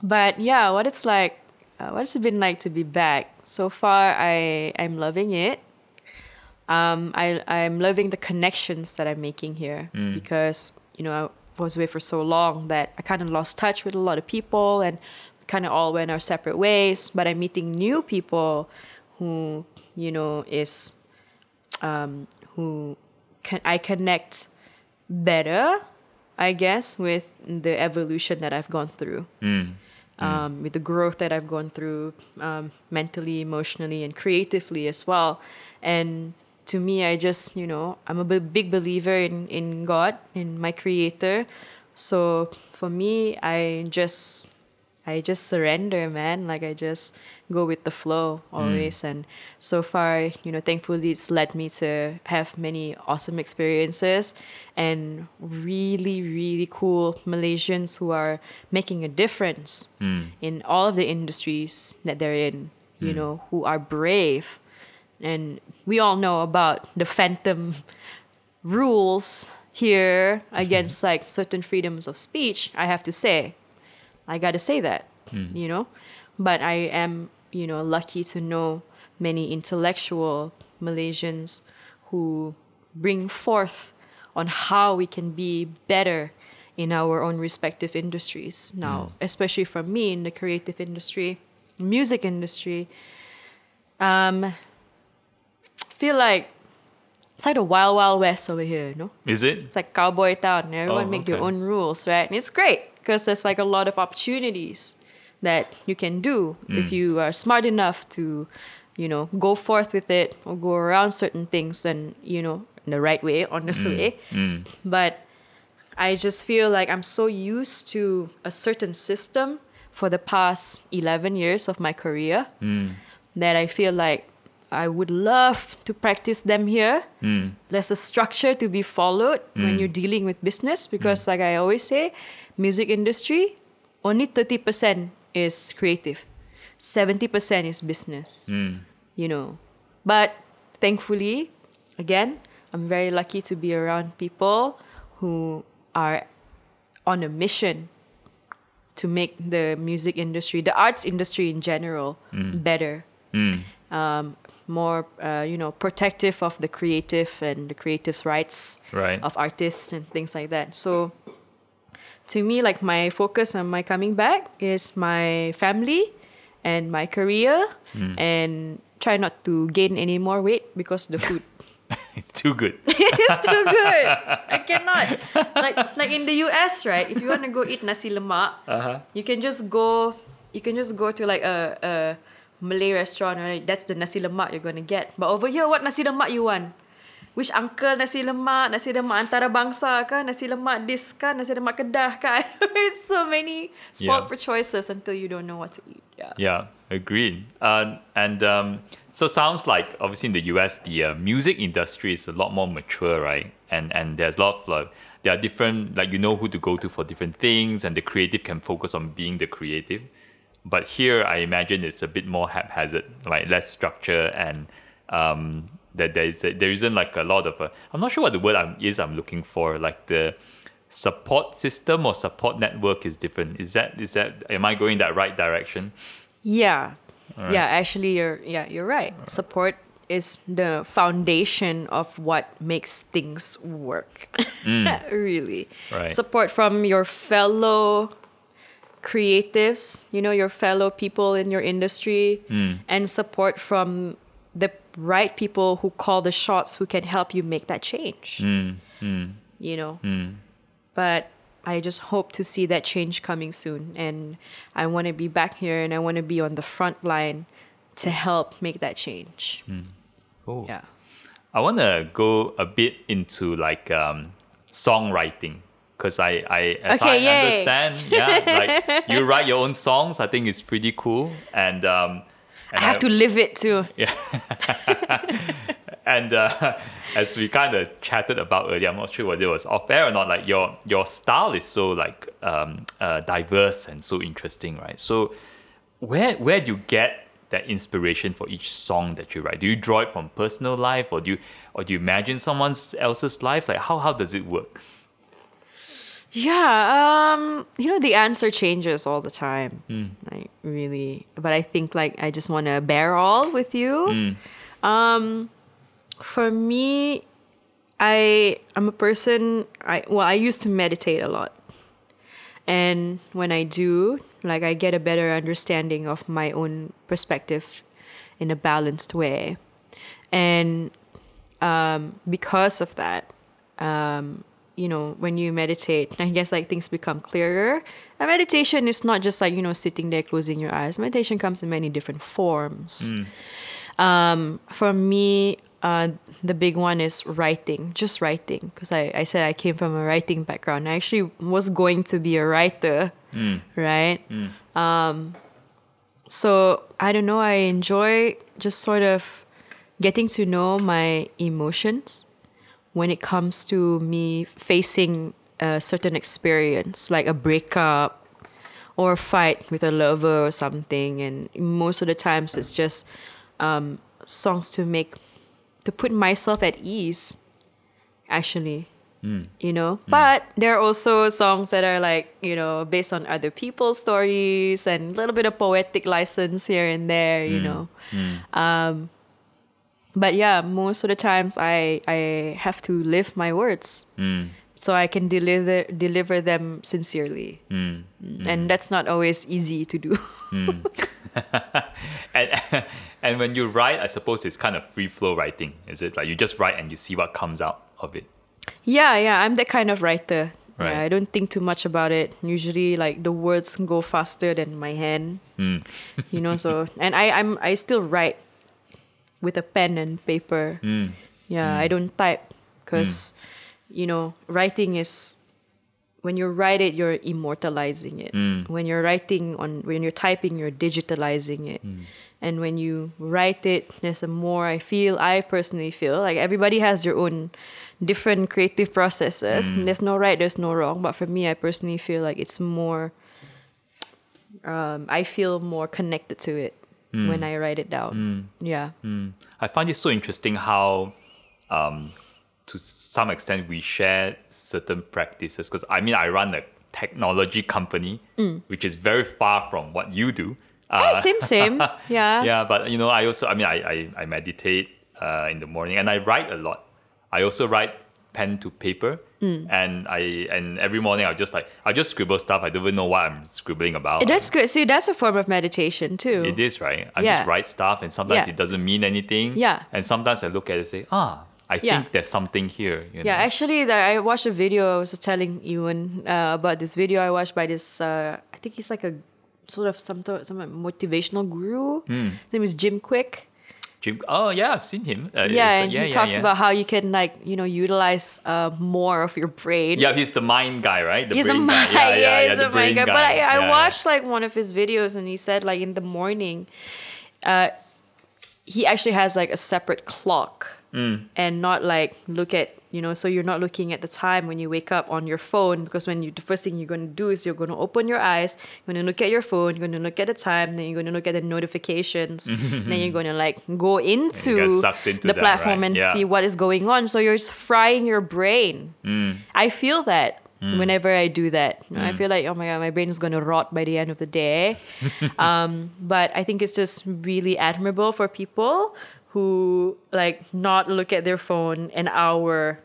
but yeah, what it's like, uh, what it's been like to be back. So far, I I'm loving it. Um, I I'm loving the connections that I'm making here because you know I was away for so long that I kind of lost touch with a lot of people and kind of all went our separate ways. But I'm meeting new people who you know is um, who can I connect better, I guess, with the evolution that I've gone through, um, with the growth that I've gone through um, mentally, emotionally, and creatively as well. And to me, I just, you know, I'm a b- big believer in, in God, in my Creator. So for me, I just, I just surrender, man. Like I just go with the flow always. Mm. And so far, you know, thankfully, it's led me to have many awesome experiences and really, really cool Malaysians who are making a difference mm. in all of the industries that they're in. You mm. know, who are brave and we all know about the phantom rules here against like certain freedoms of speech i have to say i gotta say that you know? But i am you know lucky to know many intellectual malaysians who bring forth on how we can be better in our own respective industries. Now especially for me in the creative industry music industry um feel like it's like the wild wild west over here you know? Is it? it's like cowboy town. Everyone Oh, make their own rules right? And it's great because there's like a lot of opportunities that you can do Mm. if you are smart enough to you know go forth with it or go around certain things and you know in the right way honest Mm. way but i just feel like i'm so used to a certain system for the past 11 years of my career mm. that i feel like i would love to practice them here. Mm. There's a structure to be followed when you're dealing with business because like i always say music industry only 30% is creative. 70% is business you know. But thankfully again i'm very lucky to be around people who are on a mission to make the music industry the arts industry in general better. Um, more uh, you know protective of the creative and the creative rights Right. of artists and things like that. So to me like my focus on my coming back is my family and my career hmm. and try not to gain any more weight because the food. It's too good. it's too good. I cannot. Like like in the us right if you want to go eat nasi lemak uh-huh. you can just go you can just go to like a, a malay restaurant right? That's the nasi lemak you're going to get. But over here what nasi lemak you want which uncle nasi lemak nasi lemak antarabangsa kah nasi lemak this kah nasi lemak kedah kah there's so many spot Yeah. for choices until you don't know what to eat yeah Yeah, agreed. Uh, and um, so sounds like obviously in the US the uh, music industry is a lot more mature, right? And and there's a lot of uh, there are different like you know who to go to for different things, and the creative can focus on being the creative. But here, I imagine it's a bit more haphazard, like less structure, and um, that there is a, there isn't like a lot of I'm not sure what the word I'm, is I'm looking for, like the support system or support network is different. Is that is that am I going that right direction? Yeah. Yeah, actually you're yeah, you're right. Support is the foundation of what makes things work. Mm. really. Right. Support from your fellow creatives, you know, your fellow people in your industry mm. and support from the right people who call the shots who can help you make that change. You know. But I just hope to see that change coming soon. And I want to be back here and I want to be on the front line to help make that change. Oh. Yeah. I want to go a bit into like um, songwriting because I, I as I yay. understand, yeah, like you write your own songs. I think it's pretty cool, and um, I have to live it too. Yeah. and uh, as we kind of chatted about earlier, I'm not sure whether it was off air or not. Like your your style is so like um, uh, diverse and so interesting, right? So where where do you get that inspiration for each song that you write? Do you draw it from personal life, or do you or do you imagine someone else's life? Like how how does it work? Yeah, um, you know, the answer changes all the time. Like really, but I think like I just want to bear all with you. Um, for me, I I'm a person. I well, I used to meditate a lot, and when I do, like I get a better understanding of my own perspective in a balanced way, and um, because of that, um, you know, when you meditate, I guess like things become clearer. And meditation is not just like, you know, sitting there closing your eyes. Meditation comes in many different forms. Um, for me, uh, the big one is writing, just writing. Because I, I said I came from a writing background. I actually was going to be a writer, right? Um, so I don't know, I enjoy just sort of getting to know my emotions when it comes to me facing a certain experience, like a breakup or a fight with a lover or something. And most of the times, it's just um, songs to make to put myself at ease. Actually, you know. But there are also songs that are like you know based on other people's stories and a little bit of poetic license here and there. You know. Um, but yeah, most of the times I I have to live my words, mm. so I can deliver deliver them sincerely, mm. Mm. and that's not always easy to do. and and when you write, I suppose it's kind of free flow writing. Is it like you just write and you see what comes out of it? yeah, yeah, I'm that kind of writer. Right. Yeah, I don't think too much about it. Usually, like the words go faster than my hand. you know, so and I I'm I still write with a pen and paper. Mm. Yeah, mm. I don't type because mm. you know writing is when you write it you're immortalizing it. When you're writing on when you're typing you're digitalizing it. And when you write it, there's a more I feel I personally feel like everybody has their own different creative processes. And there's no right, there's no wrong. But for me, I personally feel like it's more um, I feel more connected to it when hmm. I write it down. Hmm. Yeah. Hmm. I find it so interesting how, um, to some extent, we share certain practices. Because I mean, I run a technology company, mm. which is very far from what you do. Hey, uh, same, same. Yeah. yeah, but you know, I also, I mean, I I, I meditate uh, in the morning and I write a lot. I also write pen to paper, Mm. and I and every morning I just like I just scribble stuff. I don't even know what I'm scribbling about. That's good. See, that's a form of meditation too. It is right. I Yeah. just write stuff, and sometimes Yeah. it doesn't mean anything. Yeah. And sometimes I look at it and say, ah, I Yeah. think there's something here. You Yeah, actually, I watched a video. I was telling Ewan uh, about this video I watched by this. Uh, I think he's like a sort of some some motivational guru. Hmm. His name is Jim Kwik. Jim. Oh yeah, I've seen him. Uh, Yeah, and uh, he yeah, talks yeah. about how you can like you know utilize uh, more of your brain. Yeah, he's the mind guy, right? The he's a mind, guy. Yeah, yeah, yeah. he's the a brain mind guy. But I, I Yeah, yeah. watched like one of his videos, and he said like in the morning, uh, he actually has like a separate clock, Mm. and not like look at you know. So you're not looking at the time when you wake up on your phone because when you the first thing you're going to do is you're going to open your eyes, you're going to look at your phone, you're going to look at the time, then you're going to look at the notifications, then you're going to like go into into the that, platform right? and Yeah. see what is going on. So you're just frying your brain. Mm. I feel that whenever I do that. You know, I feel like, oh my God, my brain is going to rot by the end of the day. um, but I think it's just really admirable for people who like not look at their phone an hour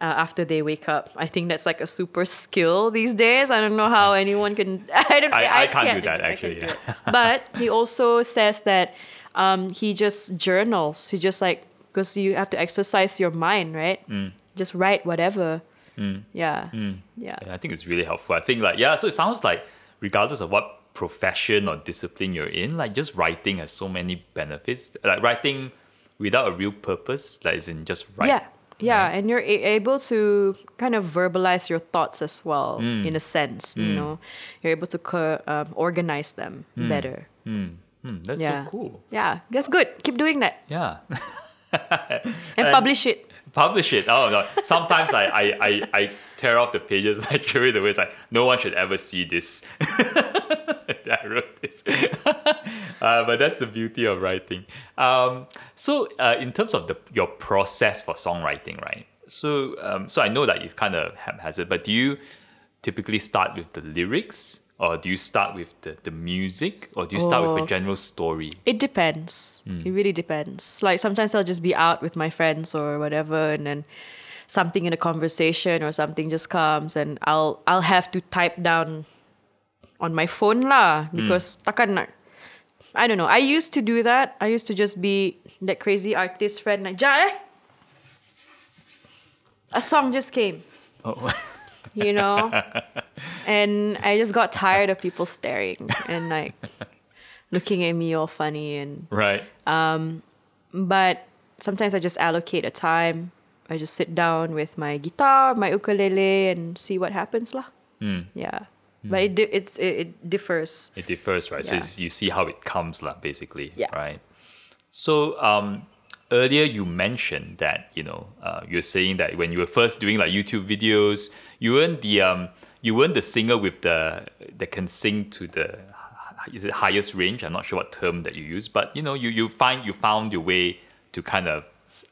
uh, after they wake up. I think that's like a super skill these days. I don't know how anyone can. I don't. I- I can't do that, I can't actually, yeah. But he also says that um, he just journals. He just like because you have to exercise your mind, right? Mm. Just write whatever. Yeah. Yeah. Yeah, I think it's really helpful. I think like yeah, so it sounds like regardless of what profession or discipline you're in, like just writing has so many benefits. Like writing without a real purpose, like is in just write. Yeah. Yeah, and you're a- able to kind of verbalize your thoughts as well, Mm. in a sense. You know, you're able to co- um, organize them better. Hmm, that's Yeah. so cool. Yeah, that's good. Keep doing that Yeah. and publish it. Publish it. Oh no. Sometimes I, I, I, I tear off the pages and I throw it away. It's like no one should ever see this. I wrote this. uh, but that's the beauty of writing. Um, so, uh, in terms of the your process for songwriting, right? So, um, so I know that it's kind of haphazard, but do you typically start with the lyrics, or do you start with the, the music, or do you start with a Oh. general story? It depends. It really depends. Like sometimes I'll just be out with my friends or whatever, and then something in a conversation or something just comes, and I'll I'll have to type down on my phone lah because takkan nak. I don't know. I used to do that. I used to just be that crazy artist friend like, Ja, eh? A song just came. Oh. you know? and I just got tired of people staring and like looking at me all funny and right. Um, but sometimes I just allocate a time. I just sit down with my guitar, my ukulele and see what happens lah. Yeah. But it di- it's it, it differs. It differs, right? So Yeah. it's, you see how it comes, lah, basically. Yeah. Right. So um, earlier you mentioned that you know uh, you're saying that when you were first doing like YouTube videos, you weren't the um, you weren't the singer with the that can sing to the is it highest range? I'm not sure what term that you use, but you know you you find you found your way to kind of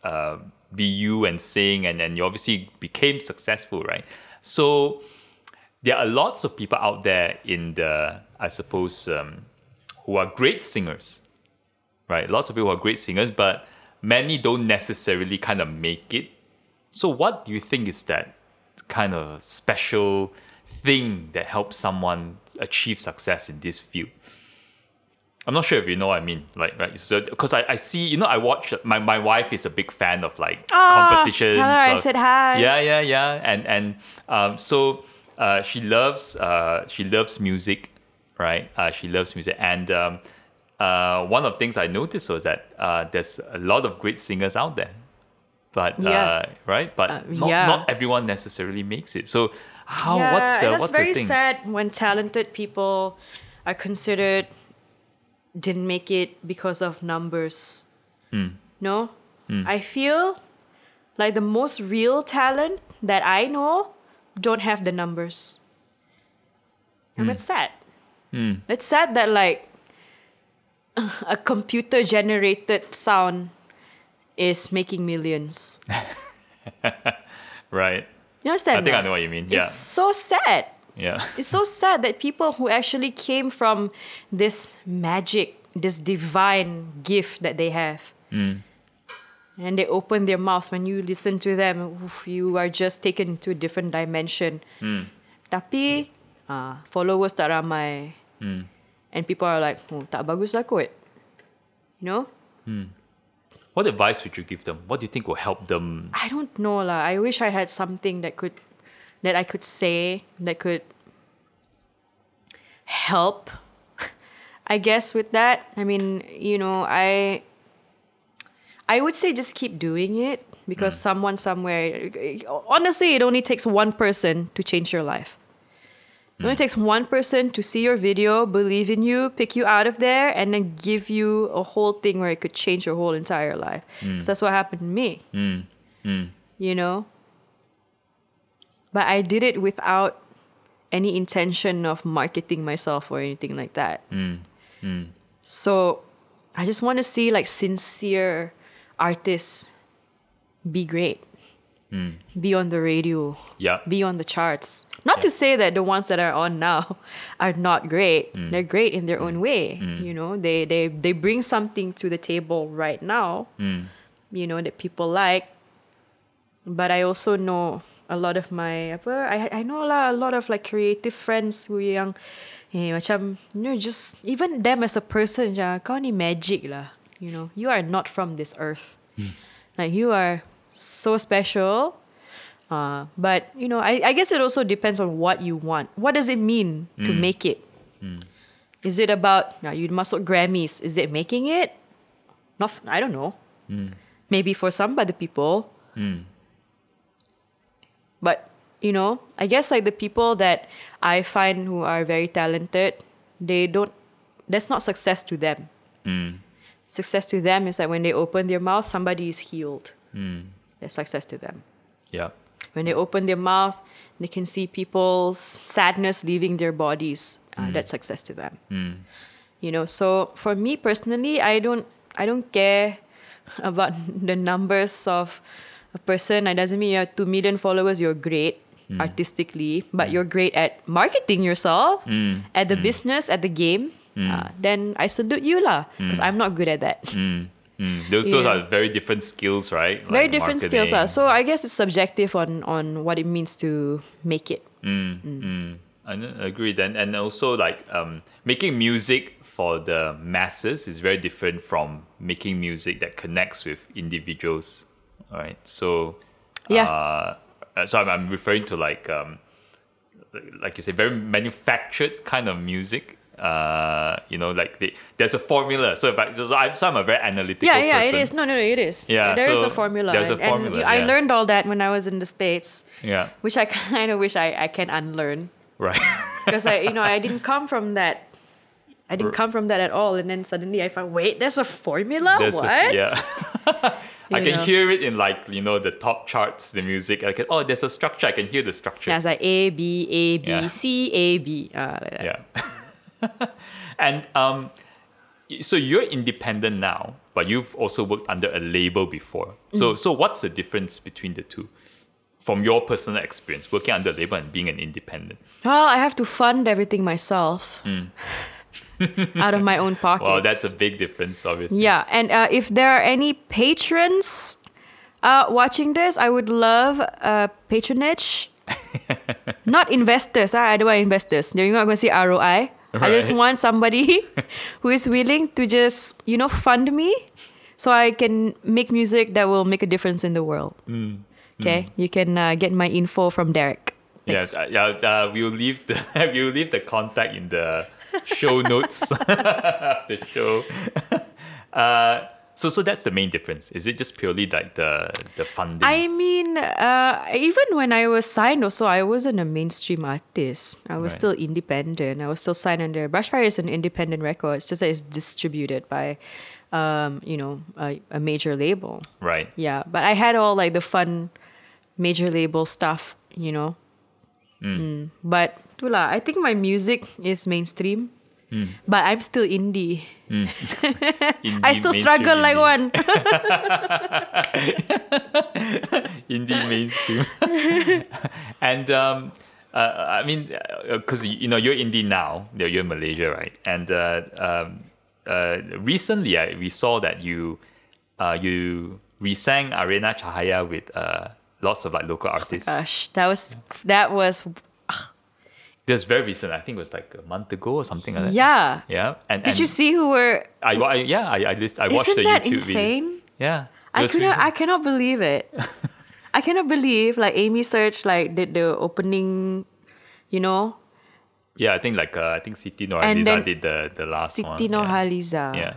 uh, be you and sing, and then you obviously became successful, right? So there are lots of people out there in the, I suppose, um, who are great singers, right? Lots of people who are great singers, but many don't necessarily kind of make it. So, what do you think is that kind of special thing that helps someone achieve success in this field? I'm not sure if you know what I mean. Like, right? So, because I, I see, you know, I watch, my, my wife is a big fan of like Ah, competitions. tell her I said hi. Yeah, yeah, yeah. And, and um, so uh, she loves, uh, she loves music, right? Uh, she loves music. And um, uh, one of the things I noticed was that uh, there's a lot of great singers out there. But, Yeah. uh, right? But Uh, not, yeah. not everyone necessarily makes it. So, how, yeah, what's the, and that's what's very the thing? sad when talented people are considered didn't make it because of numbers. Hmm. No, I feel like the most real talent that I know don't have the numbers, and that's sad. It's sad that like a computer generated sound is making millions. Right. You understand? I think I know what you mean. It's Yeah. so sad. Yeah. It's so sad that people who actually came from this magic, this divine gift that they have, Mm. and they open their mouths when you listen to them, oof, you are just taken to a different dimension. Mm. Tapi ah, followers tak ramai, Mm. And people are like, oh, tak bagus lah kot. You know? Hmm. What advice would you give them? What do you think will help them? I don't know lah. I wish I had something that could that I could say that could help. I guess with that. I mean, you know, I I would say just keep doing it because hmm. someone somewhere honestly it only takes one person to change your life. It only takes one person to see your video, believe in you, pick you out of there, and then give you a whole thing where it could change your whole entire life. Hmm. So that's what happened to me. Hmm. Hmm. You know? But I did it without any intention of marketing myself or anything like that. So I just want to see like sincere artists be great, Mm. be on the radio, Yeah. be on the charts. Not to say that the ones that are on now are not great. Mm. They're great in their own mm. way. You know, they they they bring something to the table right now. You know that people like. But I also know a lot of my apa I I know lah a lot of like creative friends who yang eh macam you know just even them as a person ja kau ni magic lah. You know, you are not from this earth. Hmm. Like you are so special. Uh, but you know, I, I guess it also depends on what you want. What does it mean to mm. make it? Mm. Is it about now you masuk Grammys? Is it making it? Not f- I don't know. Mm. Maybe for some other people. But you know, I guess like the people that I find who are very talented, they don't. That's not success to them. Success to them is that when they open their mouth, somebody is healed. Success to them. Yeah. When they open their mouth, they can see people's sadness leaving their bodies uh, mm. that's success to them. Mm. You know, so for me personally, I don't I don't care about the numbers of a person. It doesn't mean you have two million followers. You're great mm. artistically, but you're great at marketing yourself, at the business, at the game. Uh, then I salute you lah, because I'm not good at that. Mm, those, those Yeah. are very different skills, right? Very Like different skills lah. marketing. So I guess it's subjective on on what it means to make it. I agree. and and also like um, making music for the masses is very different from making music that connects with individuals. All right, so Yeah. uh, uh, so I'm, I'm referring to like um, like you say, very manufactured kind of music. Uh, you know, like the, there's a formula. So, I, so, I, so I'm a very analytical Yeah, yeah, person. it is. No, no, no, it is. Yeah, there is so a formula. there's a and- and formula, I learned all that when I was in the states, Yeah, which I kind of wish I, I can unlearn right. because I, you know, I didn't come from that. I didn't come from that at all, and then suddenly I found, wait, there's a formula. There's a- what? yeah. I can know. hear it in like you know the top charts, the music. I can oh, there's a structure. I can hear the structure. Yeah, it's like A B A B Yeah. C A B. Uh, like that. Yeah. and um, so you're independent now, but you've also worked under a label before. So Mm. so what's the difference between the two? From your personal experience, working under a label and being an independent. Well, I have to fund everything myself out of my own pockets. Well, that's a big difference, obviously. Yeah, and uh, if there are any patrons uh, watching this, I would love uh, patronage. not investors. ah, I don't want investors. You're not going to see ROI. I just want somebody who is willing to just, you know, fund me so I can make music that will make a difference in the world. Mm, Okay, you can uh, get my info from Derek. Yes, uh, yeah. Uh, we'll leave the we'll leave the contact in the show notes of the show. So so that's the main difference. Is it just purely like the the funding? I mean, uh, even when I was signed, also I wasn't a mainstream artist. I was Right. still independent. I was still signed under Brushfire is an independent record. It's just that it's distributed by, um, you know, a, a major label. right. Yeah, but I had all like the fun, major label stuff. You know. Mm. But tula, I think my music is mainstream. But I'm still indie. Indie, I still struggle like one. indie mainstream. and um, uh, I mean, because you know you're indie now, you're in Malaysia, right? And uh, um, uh, recently, I, we saw that you uh, you resang Arena Cahaya with uh, lots of like local artists. Gosh, that was that was This very recent. I think it was like a month ago or something like that. yeah. Yeah. And, Did and you see who were? I, I yeah. I I, list, I watched Isn't the that YouTube insane? video. Yeah. I couldn't. I cannot believe it. I cannot believe like Amy Search like did the opening, you know, yeah, I think like uh, I think Siti And then did the the last one. Siti yeah. Yeah.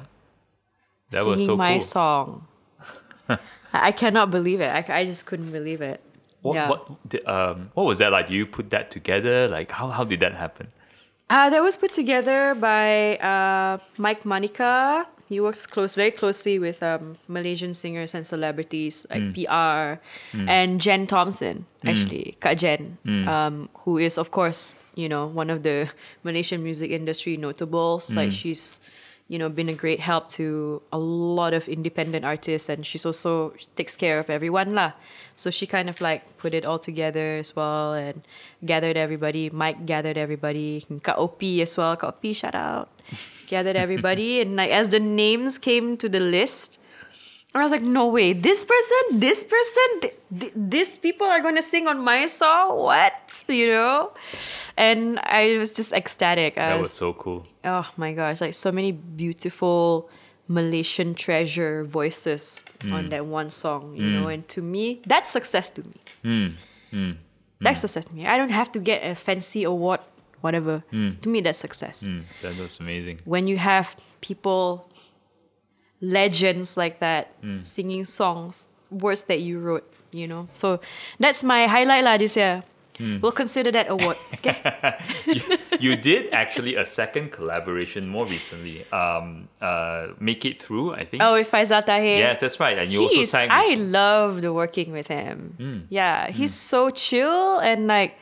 That singing was so my cool. song. I I cannot believe it. I, I just couldn't believe it. What, yeah. what, um, what was that like? You put that together? Like, how, how did that happen? Uh, that was put together by uh, Mike Manika. He works close, very closely with um, Malaysian singers and celebrities like PR and Jen Thompson, actually, Kak Jen, um, who is of course you know one of the Malaysian music industry notables. Like she's you know been a great help to a lot of independent artists, and she's also takes care of everyone lah. So she kind of like put it all together as well and gathered everybody. Mike gathered everybody. Kak Opi as well. Kak Opi, shout out. Gathered everybody. and like as the names came to the list, I was like, no way. This person, this person, th- th- these people are going to sing on my song? What? You know? And I was just ecstatic. I That was, was so cool. oh my gosh, like so many beautiful Malaysian treasure voices on hmm. that one song, you know, hmm. and to me, that's success to me. Hmm. That's success to me. I don't have to get a fancy award, whatever. To me, that's success. Mm, that was amazing. When you have people, legends like that, mm. singing songs, words that you wrote, you know. So that's my highlight lah this year. Mm. We'll consider that award. Okay. you, you did actually a second collaboration more recently. Um, uh, Make It Through, I think. oh, with Faisal Tahir. yes, that's right. And you also sang. I loved working with him. Mm. Yeah, he's so chill and like,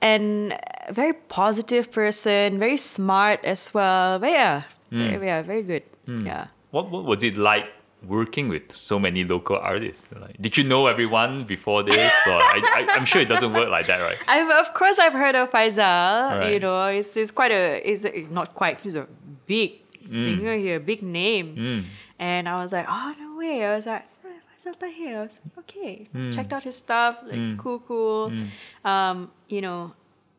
and a very positive person, very smart as well. But yeah, very, yeah, very good. Yeah. What, what was it like working with so many local artists? Like, did you know everyone before this? Or I, I'm sure it doesn't work like that, right? I've of course I've heard of Faisal. You know, he's, he's quite a he's a, not quite he's a big singer here, big name. Mm. And I was like, oh no way! I was like, "Oh, Faisal Tahir. I was like, okay, checked out his stuff, like cool, cool. Um, you know,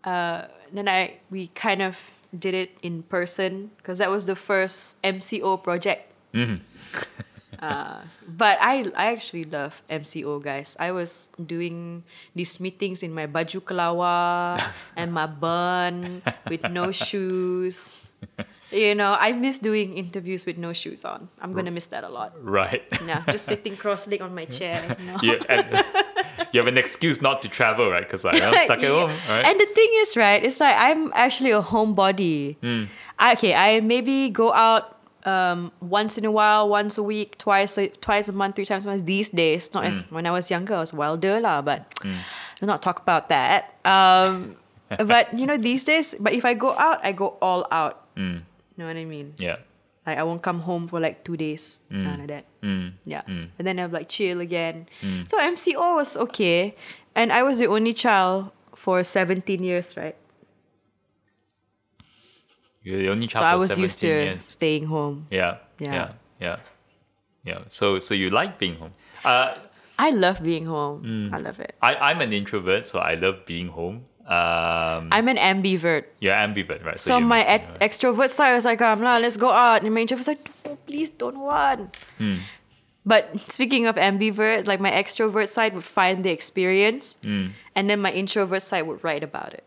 uh, then I we kind of did it in person because that was the first MCO project. Uh, but I I actually love MCO guys. I was doing these meetings in my baju kelawa and my bun with no shoes. You know, I miss doing interviews with no shoes on. I'm gonna miss that a lot. Right. Yeah, just sitting cross-legged on my chair. You know? you, you have an excuse not to travel, right? Because like, I'm stuck at Yeah. home, right? And the thing is, right, it's like I'm actually a homebody. I, okay, I maybe go out um, once in a while, once a week, twice a, twice a month, three times a month. These days, not as mm. when I was younger, I was wilder lah. But mm. let's not talk about that. Um, but you know, these days, but if I go out, I go all out. Mm. You know what I mean? yeah. Like I won't come home for like two days, none of that. Yeah, and then I'll like chill again. So MCO was okay, and I was the only child for seventeen years, right? You're the only So I was used to years. staying home. Yeah. Yeah. Yeah. Yeah. Yeah. So so you like being home. Uh, I love being home. Mm. I love it. I, I'm an introvert, so I love being home. Um, I'm an ambivert. you're ambivert, right? So, you- my ex- extrovert side was like, um, let's go out. And my introvert side, no, please don't want. Hmm. But speaking of ambivert, like my extrovert side would find the experience, Hmm. and then my introvert side would write about it.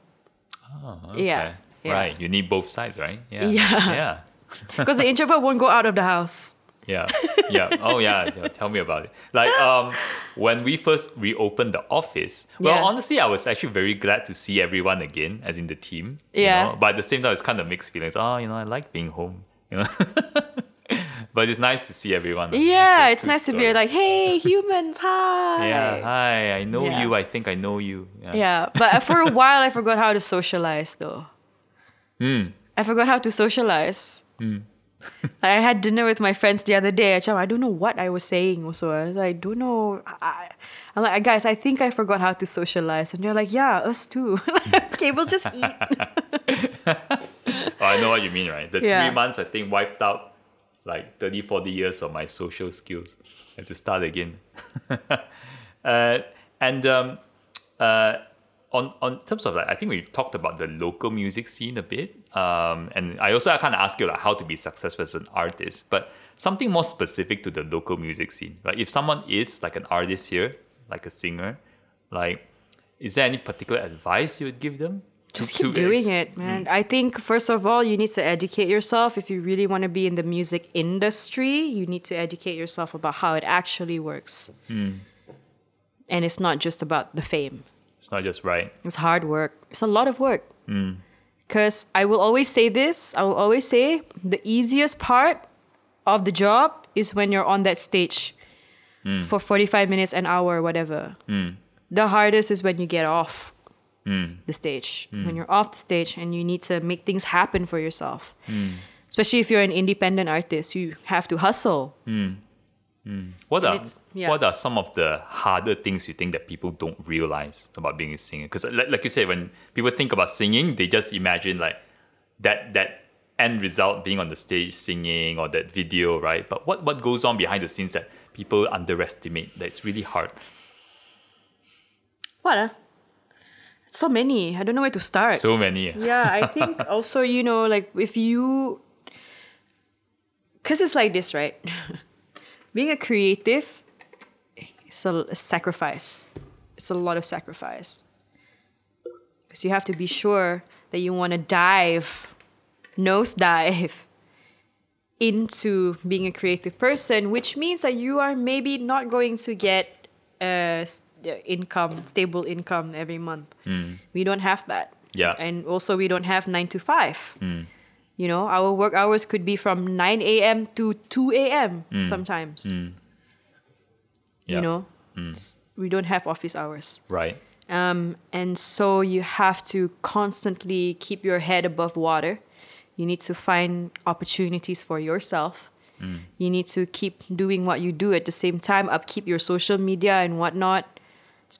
Oh, okay. yeah. Right. You need both sides, right? Yeah. Yeah. Yeah. Because the introvert won't go out of the house. Yeah, yeah. Oh, yeah. yeah. Tell me about it. Like, um, when we first reopened the office, well, Yeah. honestly, I was actually very glad to see everyone again, as in the team. you Yeah. know? But at the same time, it's kind of mixed feelings. Oh, you know, I like being home. You know. but it's nice to see everyone. Yeah, it's true nice to be like, hey, humans, hi. Yeah. Hi. I know Yeah. you. I think I know you. Yeah. Yeah, but for a while I forgot how to socialize though. Hmm. I forgot how to socialize. I had dinner with my friends the other day. I don't know what I was saying. Also, I was like, I don't know. I, I'm like, guys, I think I forgot how to socialize, and you're like, yeah, us too. okay, we'll just eat. Oh, I know what you mean, right? The Yeah. three months I think wiped out like 30, 40 years of my social skills. I have to start again. uh, and um, uh, on on terms of like, I think we talked about the local music scene a bit. Um, and I also I kind of asked you like how to be successful as an artist, but something more specific to the local music scene. Like if someone is like an artist here, like a singer, like is there any particular advice you would give them? Just to keep doing ex- it, man. I think first of all, you need to educate yourself. If you really want to be in the music industry, you need to educate yourself about how it actually works. And it's not just about the fame. It's not just right. It's hard work. It's a lot of work. Hmm. Because I will always say this. I will always say the easiest part of the job is when you're on that stage hmm. for 45 minutes, an hour, whatever. Hmm. The hardest is when you get off the stage. When you're off the stage and you need to make things happen for yourself. Especially if you're an independent artist, you have to hustle. What are yeah. what are some of the harder things you think that people don't realize about being a singer? Because like, like you said, when people think about singing, they just imagine like that that end result being on the stage singing or that video, right? But what what goes on behind the scenes that people underestimate? That it's really hard. What? Uh? So many. I don't know where to start. So many. yeah i think also you know like if you because it's like this right being a creative it's a, a sacrifice. It's a lot of sacrifice. Because you have to be sure that you want to dive nose dive into being a creative person which means that you are maybe not going to get a uh, income stable income every month. We don't have that. Yeah. and also we don't have nine to five. You know, our work hours could be from nine a.m. to two a.m. Mm. sometimes. Mm. Yeah. You know, mm. It's- we don't have office hours. Right. Um, and so you have to constantly keep your head above water. You need to find opportunities for yourself. You need to keep doing what you do at the same time, upkeep your social media and whatnot.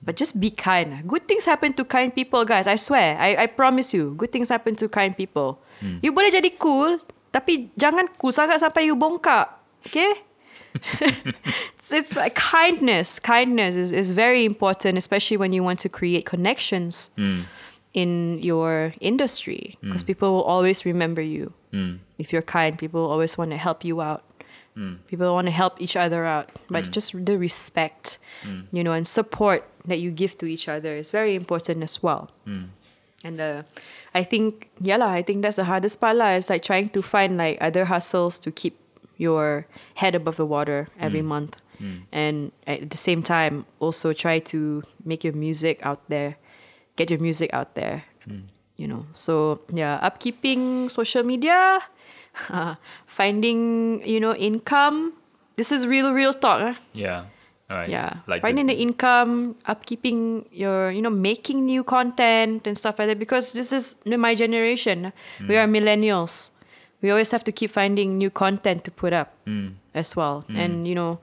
But just be kind. Good things happen to kind people, guys. I swear. I, I promise you. Good things happen to kind people. Hmm. You boleh jadi cool, tapi jangan cool sangat sampai you bongkak. Okay? it's, it's like kindness. Kindness is, is very important, especially when you want to create connections hmm. in your industry. Hmm. Because people will always remember you. If you're kind, people will always want to help you out. People want to help each other out. But just the respect, you know, and support that you give to each other is very important as well. And uh, I think, yeah, lah, I think that's the hardest part. lah. It's like trying to find like other hustles to keep your head above the water every mm. month. Mm. And at the same time, also try to make your music out there, get your music out there. Mm. You know, so yeah, upkeeping social media, finding, you know, income. This is real, real talk. huh? Yeah. Right. Yeah. Like Finding the, the income, upkeeping your, you know, making new content and stuff like that. Because this is my generation. We hmm. are millennials. We always have to keep finding new content to put up hmm. as well. Hmm. And, you know,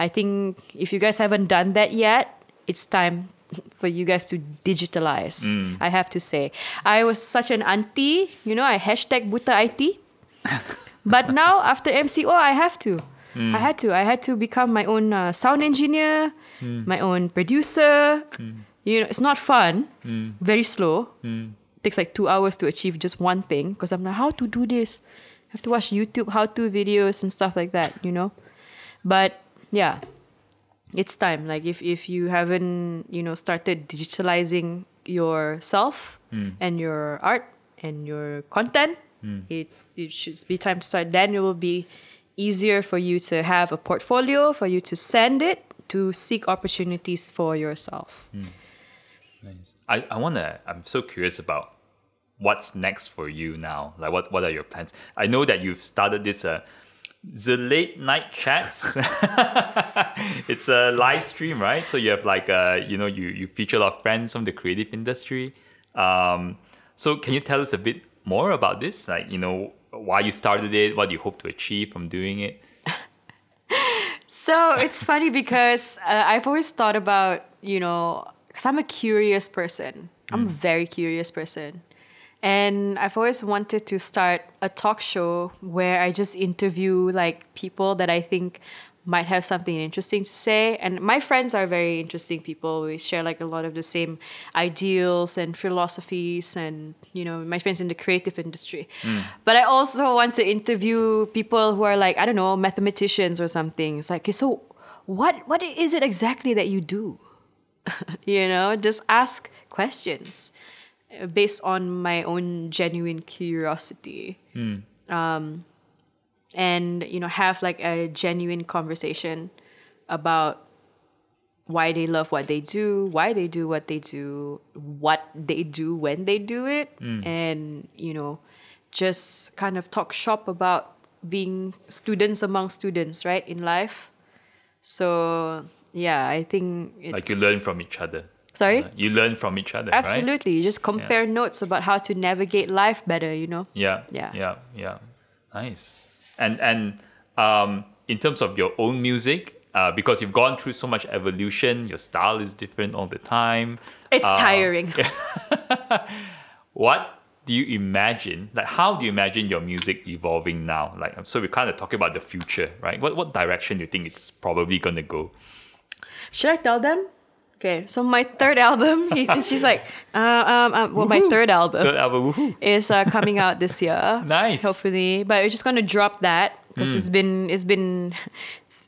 I think if you guys haven't done that yet, it's time for you guys to digitalize. I have to say. I was such an auntie, you know, I hashtag buta IT. But now after MCO, I have to. I had to. I had to become my own uh, sound engineer, my own producer. You know, it's not fun. Very slow. Takes like two hours to achieve just one thing because I'm like, how to do this? I have to watch YouTube how-to videos and stuff like that. You know, but yeah, it's time. Like if if you haven't you know started digitalizing yourself and your art and your content, it it should be time to start. Then it will be easier for you to have a portfolio, for you to send it, to seek opportunities for yourself. Nice. I, I wanna I'm so curious about what's next for you now. Like what what are your plans? I know that you've started this uh the late night chats. it's a live stream, right? So you have like uh you know you you feature a lot of friends from the creative industry. Um so can you tell us a bit more about this? Like, you know, why you started it, what you hope to achieve from doing it? So it's funny because uh, I've always thought about, you know, because I'm a curious person. I'm a very curious person. And I've always wanted to start a talk show where I just interview like people that I think might have something interesting to say. And my friends are very interesting people. We share like a lot of the same ideals and philosophies and, you know, my friends in the creative industry. But I also want to interview people who are like, I don't know, mathematicians or something. It's like, okay, so what what is it exactly that you do? you know, just ask questions uh, based on my own genuine curiosity. Um, and you know, have like a genuine conversation about why they love what they do, why they do what they do, what they do when they do it, and you know, just kind of talk shop about being students among students, right, in life. So yeah, I think it's, Like you learn from each other. Sorry? Uh, you learn from each other, right? Absolutely. You just compare notes about how to navigate life better, you know? Yeah. Yeah. Yeah. Yeah. Nice. And and um, in terms of your own music, uh, because you've gone through so much evolution, your style is different all the time. It's Uh, tiring. What do you imagine? Like, how do you imagine your music evolving now? Like, so we're kind of talking about the future, right? What what direction do you think it's probably gonna go? Should I tell them? Okay, so my third album, he, she's like, uh, um, um, well, my third album Third album, woohoo! is uh, coming out this year. Nice. hopefully. But we're just gonna drop that because it's been it's been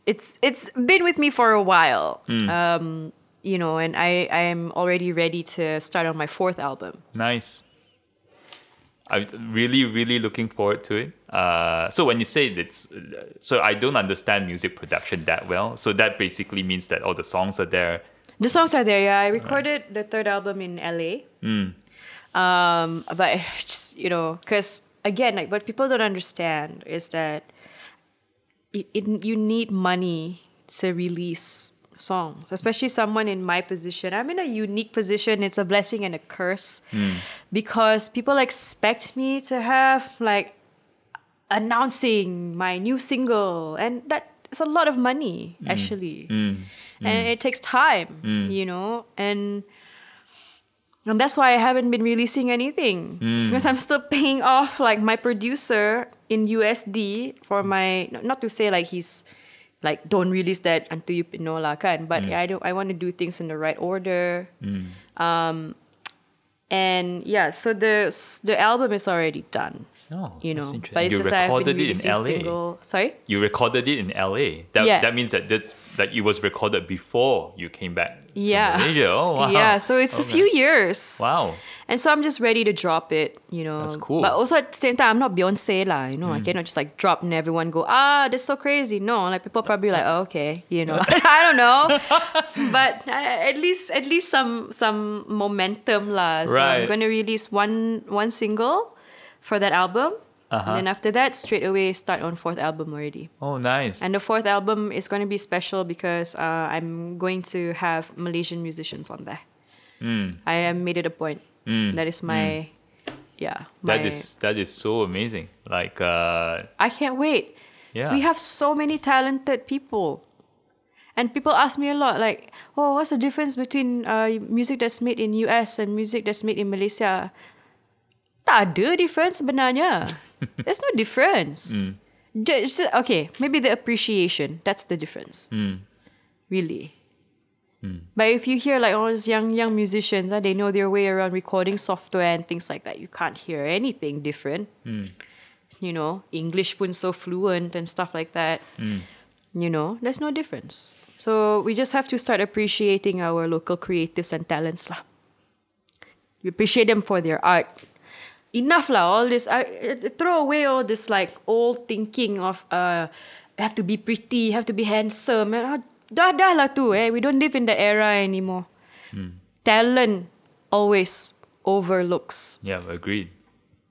it's it's been with me for a while. Um, you know, and I I am already ready to start on my fourth album. Nice. I'm really, really looking forward to it. Uh, so when you say it's, so I don't understand music production that well. So that basically means that all the songs are there. The songs are there. Yeah, I recorded the third album in LA. Um, but just you know, because again, like what people don't understand is that it, it, you need money to release songs, especially someone in my position. I'm in a unique position. It's a blessing and a curse because people expect me to have like announcing my new single, and that is a lot of money mm. actually, mm. Mm. and it takes time, you know, and. And that's why I haven't been releasing anything. Because I'm still paying off like my producer in USD for my not to say like he's like don't release that until you know lah kan? But I don't I want to do things in the right order. Um and yeah so the the album is already done Oh, you that's know interesting. but it's you just I've been recorded it in LA. single sorry You recorded it in LA. That Yeah. that means that that's that it was recorded before you came back. to yeah Malaysia. Oh wow. yeah so it's a few years Wow. And so I'm just ready to drop it, you know. That's cool. But also at the same time, I'm not Beyonce lah, you know. I cannot just like drop and everyone go, ah, that's so crazy. No, like people probably like, oh, okay, you know. I don't know, but uh, at least at least some some momentum lah. So Right. I'm gonna release one one single for that album, Uh-huh. and then after that, straight away start on fourth album already. Oh nice. And the fourth album is going to be special because uh, I'm going to have Malaysian musicians on there. Mm. I have made it a point. That is my, yeah. That my- is that is so amazing. Like uh I can't wait. yeah. We have so many talented people. And people ask me a lot, like, oh, what's the difference between uh, music that's made in US and music that's made in Malaysia? Tak ada difference sebenarnya. There's no difference. Hmm. Just, okay, maybe the appreciation, that's the difference. Hmm. Really. Hmm. But if you hear like all these young young musicians, uh, they know their way around recording software and things like that. You can't hear anything different. You know, English pun so fluent and stuff like that. You know, there's no difference. So we just have to start appreciating our local creatives and talents lah. We appreciate them for their art. Enough lah, all this. I, I- throw away all this like old thinking of uh, have to be pretty, have to be handsome. And, ah, dah dah lah tu eh. We don't live in that era anymore. Talent always overlooks. yeah, agreed.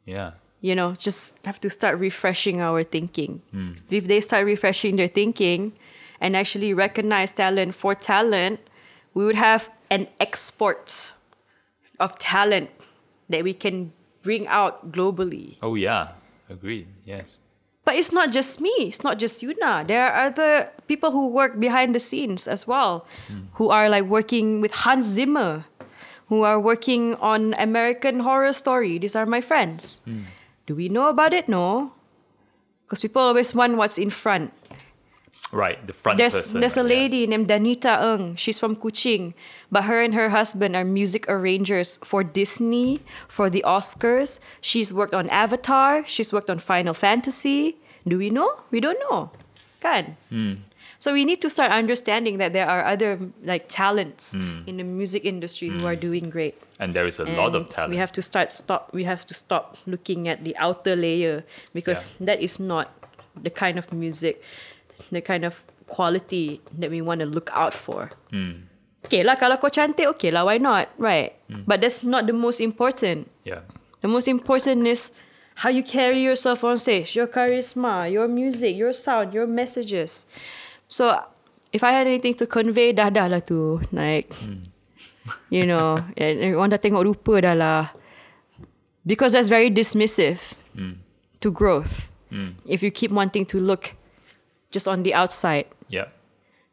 Yeah. You know, just have to start refreshing our thinking. If they start refreshing their thinking and actually recognize talent for talent, we would have an export of talent that we can bring out globally. Oh yeah. Agreed. Yes. But it's not just me, it's not just Yuna. There are other people who work behind the scenes as well, hmm. who are like working with Hans Zimmer, who are working on American Horror Story. These are my friends. Hmm. Do we know about it? No. Because people always want what's in front. Right. The front There's person. there's a right, yeah. lady named Danita Ng. She's from Kuching, but her and her husband are music arrangers for Disney, for the Oscars. She's worked on Avatar. She's worked on Final Fantasy. Do we know? We don't know. Kan? Hmm. So we need to start understanding that there are other like talents Hmm. in the music industry who are doing great. And there is a lot of talent. We have to start stop. We have to stop looking at the outer layer because that is not the kind of music, the kind of quality that we want to look out for. Hmm. Okay lah, kalau kau cantik, okay lah, why not, right? But that's not the most important. yeah. The most important is how you carry yourself on stage, your charisma, your music, your sound, your messages. So if I had anything to convey, dah dah lah tu. Like, you know, and orang dah tengok rupa dah lah. Because that's very dismissive to growth. If you keep wanting to look just on the outside. Yeah.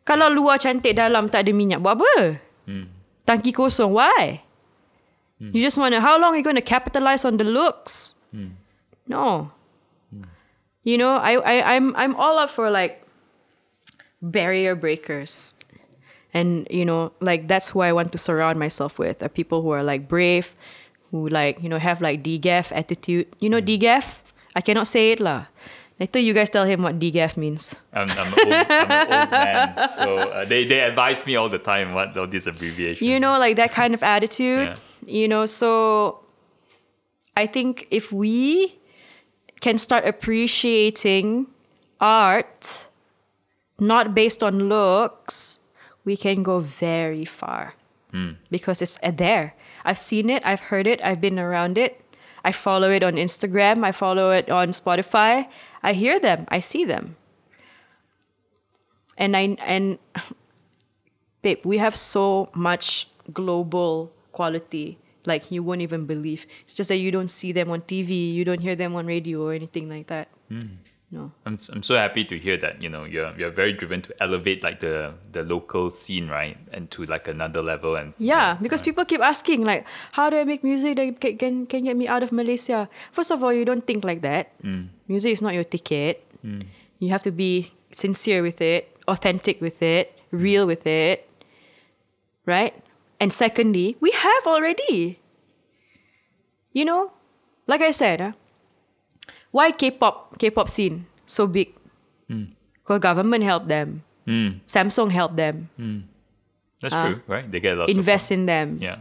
Kalau luar cantik dalam tak ada minyak, buat apa? Hmm. Tangki kosong, why? Hmm. You just want to, how long are you going to capitalize on the looks? Hmm. No. You know, I, I, I'm, I'm all up for like barrier breakers. And, you know, like that's who I want to surround myself with are people who are like brave, who like, you know, have like DGAF attitude. You know DGAF? I cannot say it lah. Later you guys tell him what DGAF means. I'm, I'm, an old, I'm an old man, so uh, they, they advise me all the time what all these abbreviations. you know like that kind of attitude Yeah. you know so i think if we can start appreciating art not based on looks we can go very far because it's uh, there i've seen it i've heard it i've been around it i follow it on instagram i follow it on spotify i hear them i see them and i and babe, we have so much global quality. Like you won't even believe. It's just that you don't see them on TV, you don't hear them on radio or anything like that. Hmm. No. I'm, I'm so happy to hear that you know you're you're very driven to elevate like the the local scene right and to like another level and Yeah, because people keep asking like, how do I make music that can, can can get me out of Malaysia? First of all, you don't think like that. Mm. Music is not your ticket. Mm. You have to be sincere with it, authentic with it, mm. real with it, right? And secondly, we have already. You know, like I said, huh? Why K-pop K-pop scene so big? Because government helped them, Mm, Samsung helped them, that's Uh, true right? They get lots invest in them. yeah.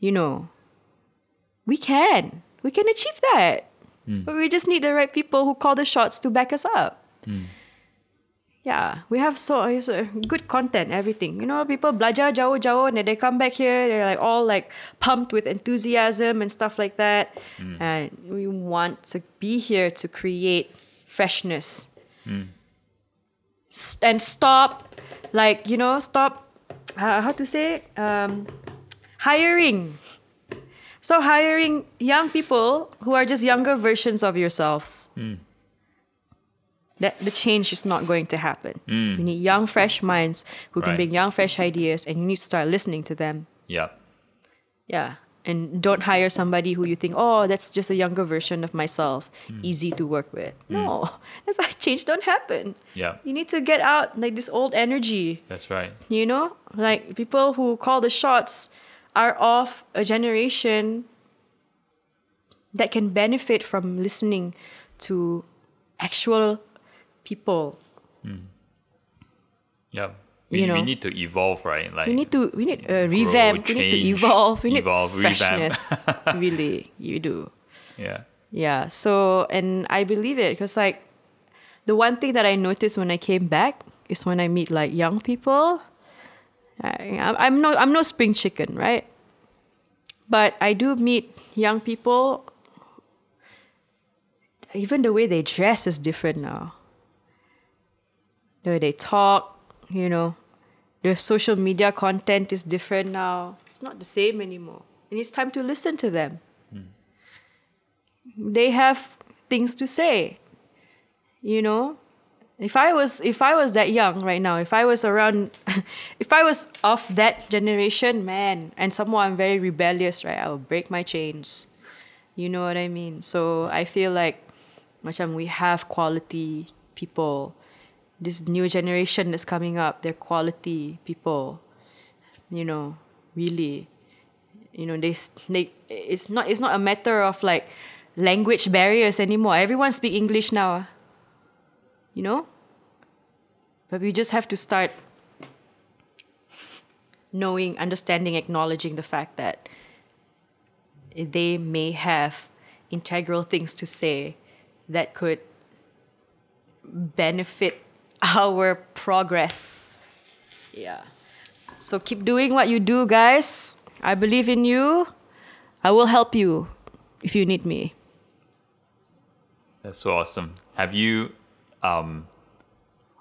You know, we can. We can achieve that. But we just need the right people who call the shots to back us up. Yeah, we have so a good content, everything. You know, people belajar jauh-jauh and then they come back here, they're like all like pumped with enthusiasm and stuff like that. And we want to be here to create freshness. S- And stop, like, you know, stop, uh, how to say? Um, hiring. So hiring young people who are just younger versions of yourselves. That the change is not going to happen. You need young, fresh minds who can bring young, fresh ideas, and you need to start listening to them. yeah Yeah. And don't hire somebody who you think, oh, that's just a younger version of myself, Hmm. easy to work with. No, that's why change don't happen. yeah You need to get out like this old energy that's right you know like people who call the shots are of a generation that can benefit from listening to actual people. Mm. Yeah. We, You know. we need to evolve right? Like we need to we need uh, a revamp. We need to evolve. We need evolve, revamp. freshness. Really you do. Yeah. Yeah. So and i believe it because like the one thing that i noticed when i came back is when i meet like young people. I, I'm- i'm no i'm no spring chicken right? But i do meet young people. Even the way they dress is different now the way they talk you know. Their social media content is different now. It's not the same anymore. And it's time to listen to them. Hmm. They have things to say you know. If i was if i was that young right now if i was around if i was of that generation man and someone i'm very rebellious right i will break my chains. You know what i mean? So i feel like macam we have quality people this new generation that's coming up they're quality people you know really. You know they they it's not it's not a matter of like language barriers anymore. Everyone speak english now you know? But we just have to start knowing understanding acknowledging the fact that they may have integral things to say that could benefit our progress yeah so keep doing what you do guys i believe in you i will help you if you need me That's so awesome. Have you, um,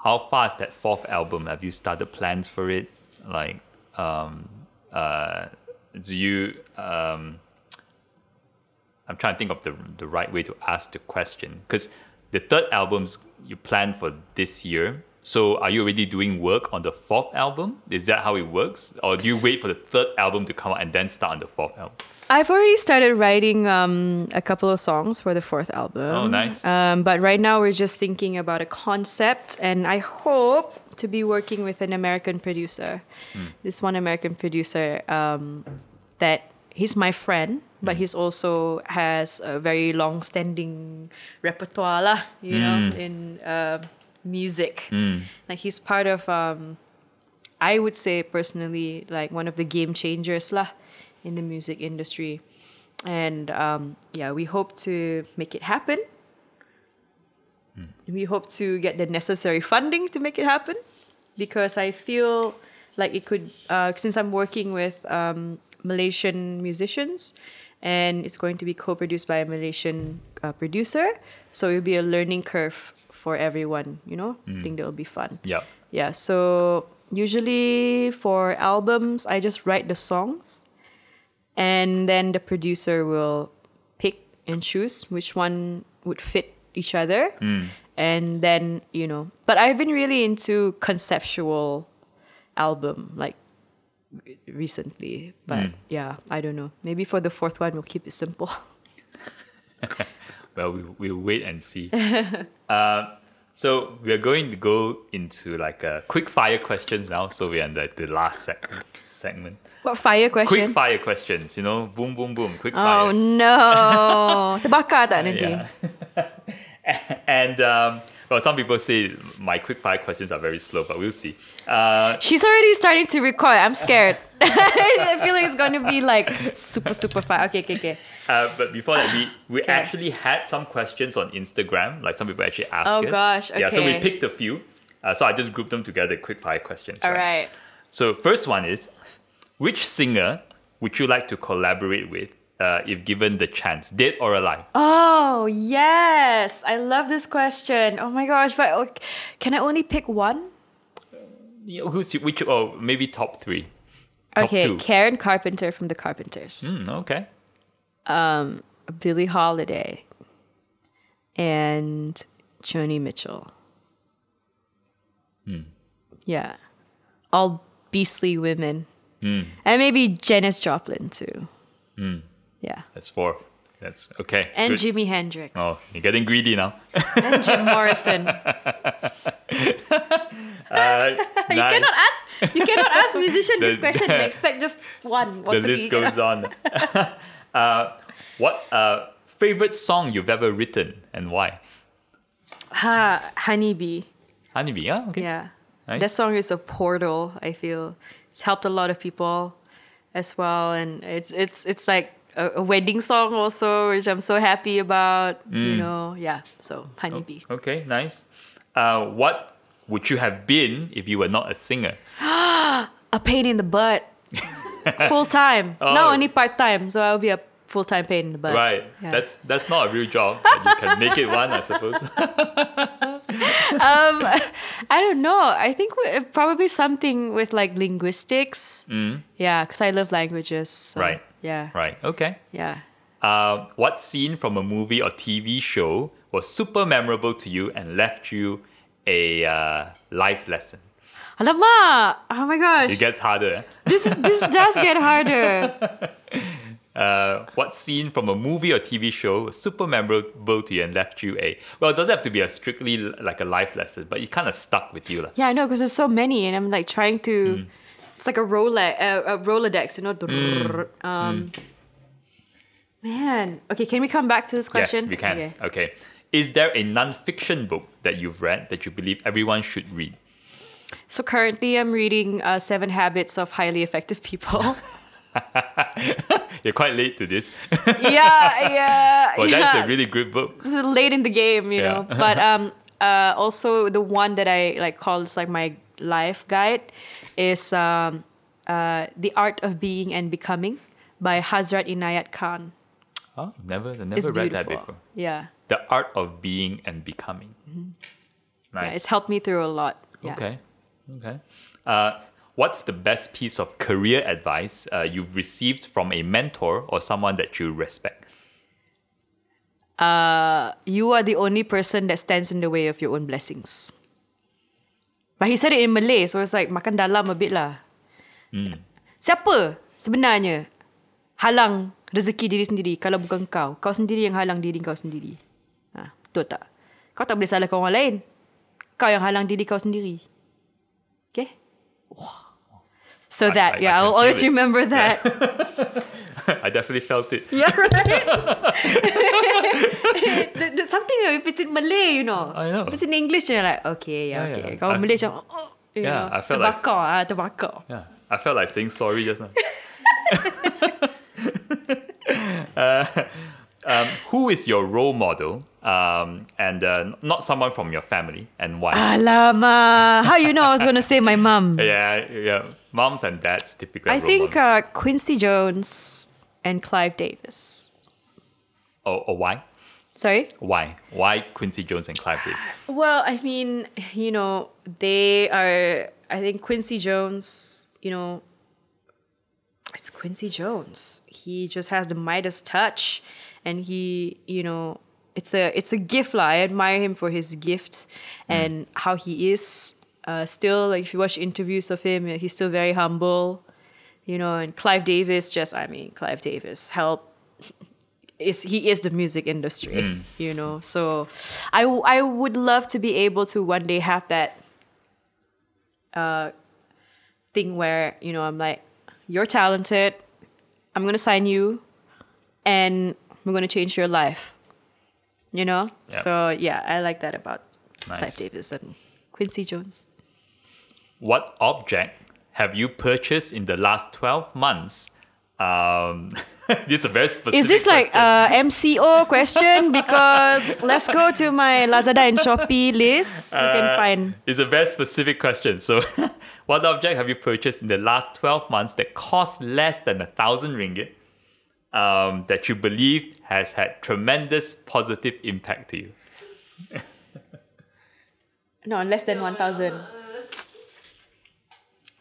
how is that fourth album? Have you started plans for it? Like, um, uh, do you, um, I'm trying to think of the, the right way to ask the question. Because the third album's you plan for this year. So are you already doing work on the fourth album? Is that how it works? Or do you wait for the third album to come out and then start on the fourth album? I've already started writing um, a couple of songs for the fourth album. Oh, nice. Um, but right now we're just thinking about a concept, and I hope to be working with an American producer. This one American producer um, that he's my friend, but he's also has a very long-standing repertoire, lah, you know, in uh, music. Like he's part of. Um, I would say personally, like one of the game changers lah in the music industry. And um, yeah, we hope to make it happen. We hope to get the necessary funding to make it happen because I feel like it could, uh, since I'm working with um, Malaysian musicians and it's going to be co produced by a Malaysian uh, producer. So it'll be a learning curve for everyone, you know? I think that'll be fun Yeah. yeah so usually for albums, I just write the songs, and then the producer will pick and choose which one would fit each other, and then you know. But I've been really into conceptual album like recently, but yeah, I don't know. Maybe for the fourth one, we'll keep it simple. Well, we, we'll wait and see. uh, so we're going to go into like a quick fire questions now. So we're in the, the last seg- segment. What fire question? Quick fire questions, you know, boom, boom, boom, quick Oh fire. no, terbakar tak nanti? And um, well, some people say my quick fire questions are very slow, but we'll see. Uh, She's already starting to record. I'm scared. I feel like it's going to be like super super fire. Okay, okay, okay. uh, but before that, we, we Okay. actually had some questions on Instagram. Like some people actually asked Oh, us. gosh, Yeah, so we picked a few. Uh, so I just grouped them together, quick fire questions. All right. So first one is, which singer would you like to collaborate with uh, if given the chance, dead or alive? Oh yes, I love this question. Oh my gosh, but oh, can I only pick one? Yeah, Who's which? Oh, maybe top three. Top okay, two. Karen Carpenter from the Carpenters, Hmm, okay. Billie Holiday, and Joni Mitchell. Hmm. Yeah, all beastly women, Hmm. and maybe Janis Joplin too. Yeah, That's four. That's okay. and good. Jimi Hendrix Oh, you're getting greedy now. and Jim Morrison. Uh, You cannot ask. You cannot ask musician this question and expect just one. the to list be, you know. goes on. uh, what uh, favorite song you've ever written and why? Ha, Honeybee. Honeybee, yeah, okay. Yeah. Nice. That song is a portal, I feel. It's helped a lot of people as well. And it's it's it's like a, a wedding song also, which I'm so happy about. You Mm. know, yeah. So Honeybee. Okay, nice. Uh, what would you have been if you were not a singer? A pain in the butt. full time. Oh. No, only part time. So I'll be a full time pain butt. Right. Yeah. That's that's not a real job, but you can make it one, I suppose. um, I don't know. I think probably something with like linguistics. Yeah, because I love languages. so, Mm. Right. Yeah. right. Okay. Yeah. Uh, what scene from a movie or TV show was super memorable to you and left you a uh, life lesson? Alamak! Oh my gosh. It gets harder. eh? this this does get harder. Uh, what scene from a movie or TV show was super memorable to you and left you a well? It doesn't have to be a strictly like a life lesson, but it kind of stuck with you, lah. Yeah, I know because there's so many, and I'm like trying to. Mm. It's like a Rolex, uh, a Rolodex, you know. Drrrr. Um, Man, okay. Can we come back to this question? Yes, we can. Okay. Okay. Is there a non-fiction book that you've read that you believe everyone should read? So currently, I'm reading uh, Seven Habits of Highly Effective People. You're quite late to this. yeah, yeah. well, yeah. that's a really good book. Is late in the game, you Yeah. know. But um, uh, also the one that I like call is like my life guide is um, uh, the art of being and becoming by Hazrat Inayat Khan. Oh, never, never It's read beautiful. that before. Yeah. The art of being and becoming. yeah, Nice. it's helped me through a lot. Yeah. Okay. Okay. Uh, what's the best piece of career advice uh, you've received from a mentor or someone that you respect? You are the only person that stands in the way of your own blessings. But he said it in Malay, so it's like makan dalam a bit lah. Siapa sebenarnya halang rezeki diri sendiri kalau bukan kau? Kau sendiri yang halang diri kau sendiri. Ha, betul tak? Kau tak boleh salahkan orang lain. Kau yang halang diri kau sendiri. Okay? Wah. So I- that, I- I yeah, can I'll always it. remember that. I definitely felt it. Yeah, right. something if it's in Malay, you know. I know. If it's in English, you're like, okay, yeah, Yeah, okay. yeah. Kalau I- Malay macam, oh, you Yeah, know, I felt like- ah, terbakar. Yeah, I felt like saying sorry just now. Uh, um, who is your role model? Um, and uh, not someone from your family, and why? Alamak, how you know I was going to say my mum? yeah, yeah. Moms and dads typically. I think uh, Quincy Jones and Clive Davis. Oh, or why? Sorry? Why? Why Quincy Jones and Clive Davis? Well, I mean, you know, they are I think Quincy Jones, you know, it's Quincy Jones. He just has the Midas touch, and he, you know, it's a it's a gift lah. I admire him for his gift and how he is. Uh, still, like if you watch interviews of him, he's still very humble, you know. And Clive Davis, just I mean, Clive Davis help Is he is the music industry, you know? So, I I would love to be able to one day have that uh, thing where you know I'm like, you're talented. I'm gonna sign you, and we're gonna change your life. You know. Yeah. So yeah, I like that about Clive Nice. Davis and Quincy Jones. What object have you purchased in the last 12 months? Um, this is a very specific Is this like question. a MCO question? Because let's go to my Lazada and Shopee list. You can Uh, find. It's a very specific question. So, what object have you purchased in the last 12 months that cost less than a thousand ringgit um, that you believe has had tremendous positive impact to you? No, less than one thousand.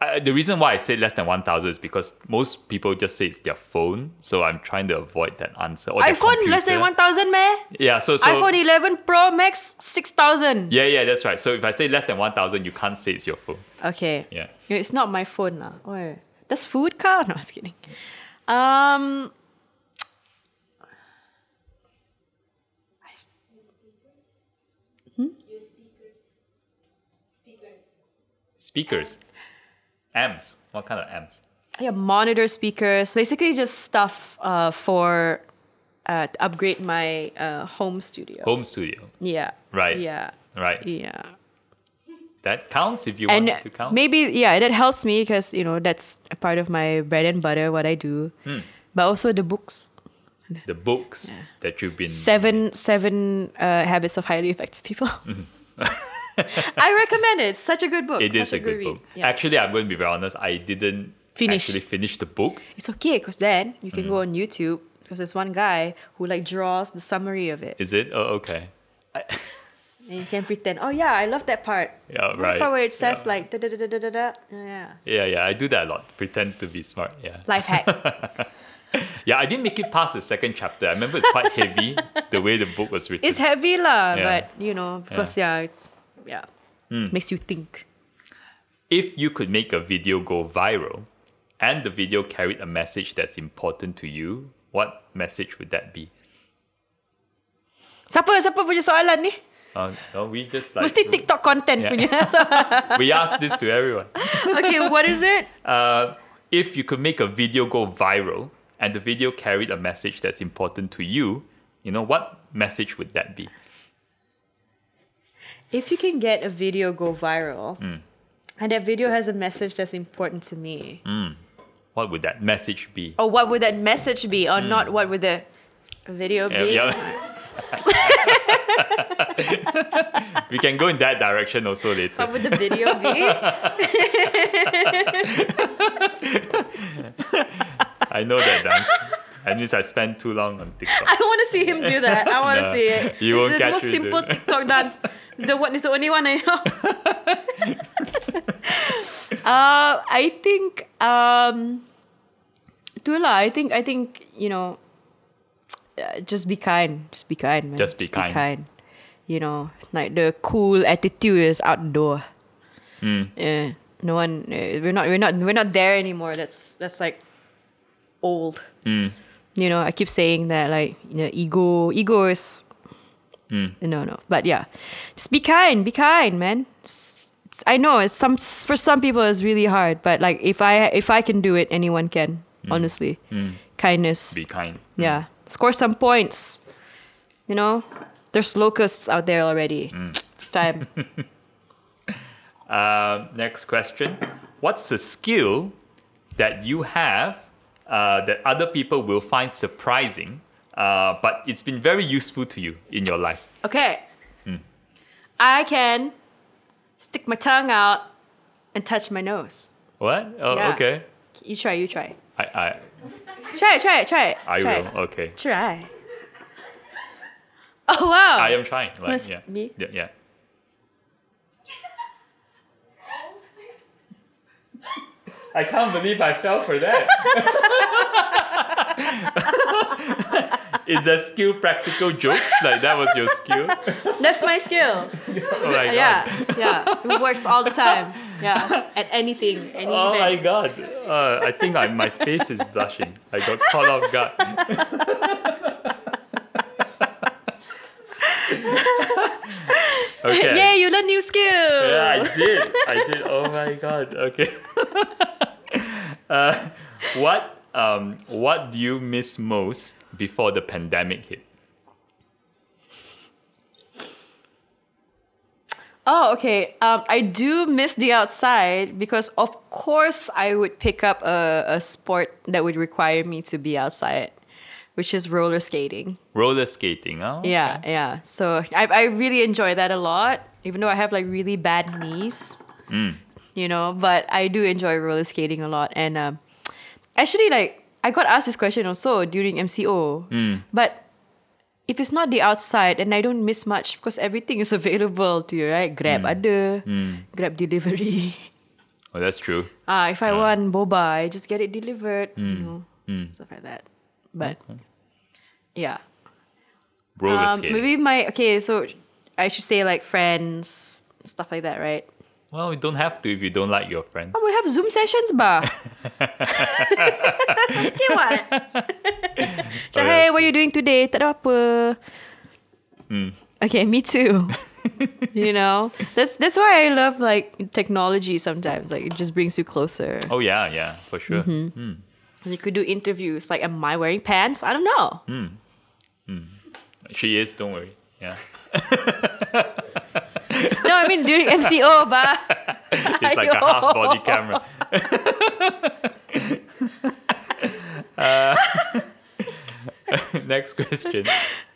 Uh, the reason why I say less than 1,000 is because most people just say it's their phone. So I'm trying to avoid that answer. Or iPhone less than one thousand, man. Yeah, so, so iPhone 11 Pro Max six thousand. Yeah, yeah, that's right. So if I say less than 1,000, you can't say it's your phone. Okay. Yeah. It's not my phone lah. Oh, does food count? No, I was kidding. Um. Speakers. Amps. What kind of amps? Yeah, monitor speakers. Basically, just stuff uh, for uh, to upgrade my uh, home studio. Home studio. Yeah. Right. Yeah. Right. Yeah. That counts if you and want to count. maybe yeah, that helps me because you know that's a part of my bread and butter, what I do. Hmm. But also the books, the books that you've been. seven seven uh, habits of highly effective people. I recommend it. It's such a good book. It such is a good book. Yeah. Actually, I'm going to be very honest. I didn't Finish. actually finish the book. it's okay because then you can go mm. on YouTube because there's one guy who like draws the summary of it, Is it? Oh, okay. and you can pretend. Oh yeah, I love that part. Yeah, The right. part where it says Yeah. like da da da da da da. Yeah. Yeah, yeah. I do that a lot. Pretend to be smart. Yeah. Life hack. Yeah, I didn't make it past the second chapter. I remember it's quite heavy the way the book was written. it's heavy lah, Yeah. but you know because yeah, it's yeah Hmm. makes you think. if you could make a video go viral and the video carried a message that's important to you, what message would that be? Siapa siapa punya soalan ni? Uh, no, we just like Mesti TikTok content Yeah. punya. we ask this to everyone. okay, what is it? Uh, if you could make a video go viral and the video carried a message that's important to you, you know what message would that be? If you can get a video go viral, Hmm. and that video has a message that's important to me, What would that message be? or what would that message be, or not what would the video be? yeah. we can go in that direction also later. What would the video be? I know that dance. That means I spent too long on TikTok. I don't want to see him do that. I want to No, see it. you won't the catch most simple. TikTok dance. The one is the only one I know. uh, I think um, Tula, I think I think you know, uh, just be kind. Just be kind, man. Just be kind. You know, like the cool attitude is outdoor. the door. Hmm. Yeah, no one. Uh, we're not. We're not. We're not there anymore. That's that's like old. Hmm. You know, I keep saying that like you know, ego. Ego is Hmm. no, no. But yeah, just be kind. Be kind, man. It's- it's- I know it's some for some people it's really hard, but like if I if I can do it, anyone can. Honestly, kindness. Hmm. Be kind. Yeah, score some points. You know, there's locusts out there already. Hmm. It's time. Uh, next question. What's the skill that you have uh, that other people will find surprising, uh, but it's been very useful to you in your life? Okay. I can stick my tongue out and touch my nose. What? Oh, Yeah. okay. You try. You try. I, I, Try it. Try it. Try it. I try will. It. Okay. Try. Oh wow! I am trying. Like, Wanna yeah. me? yeah. Yeah. I can't believe I fell for that. Is that skill practical jokes? Like that was your skill? That's my skill. Oh my god. Yeah, yeah. It works all the time. Yeah, at anything, any Oh my god. Uh, I think I, my face is blushing. I got caught off guard. okay. Yay, you learn new skill. Yeah, I did. I did. Oh my god. Okay. uh, what um what do you miss most before the pandemic hit? Oh, okay. Um, I do miss the outside because, of course, I would pick up a, a sport that would require me to be outside, which is roller skating. Roller skating, oh? Yeah, yeah. So I, I really enjoy that a lot, even though I have like really bad knees, you know, but I do enjoy roller skating a lot. And um, actually, like, I got asked this question also during MCO, hmm. but if it's not the outside and I don't miss much because everything is available to you, right? Grab hmm. ada, hmm. Grab delivery. Oh, that's true. Ah, if I want boba, I just get it delivered, you know, stuff like that. But yeah, Roller um, maybe my okay. So I should say like friends, stuff like that, right? Well, we don't have to if you don't like your friends. Oh, we have Zoom sessions, ba? okay, what? Macam, oh, hey, what are you doing today? Tak ada apa. Hmm. Okay, me too. you know, that's that's why I love like technology. Sometimes, like it just brings you closer. Oh yeah, yeah, for sure. Mm-hmm. Hmm. You could do interviews. Like, am I wearing pants? I don't know. Hmm. She is. Don't worry. Yeah, No, I mean during MCO, ba. it's like a half body camera. Uh, next question.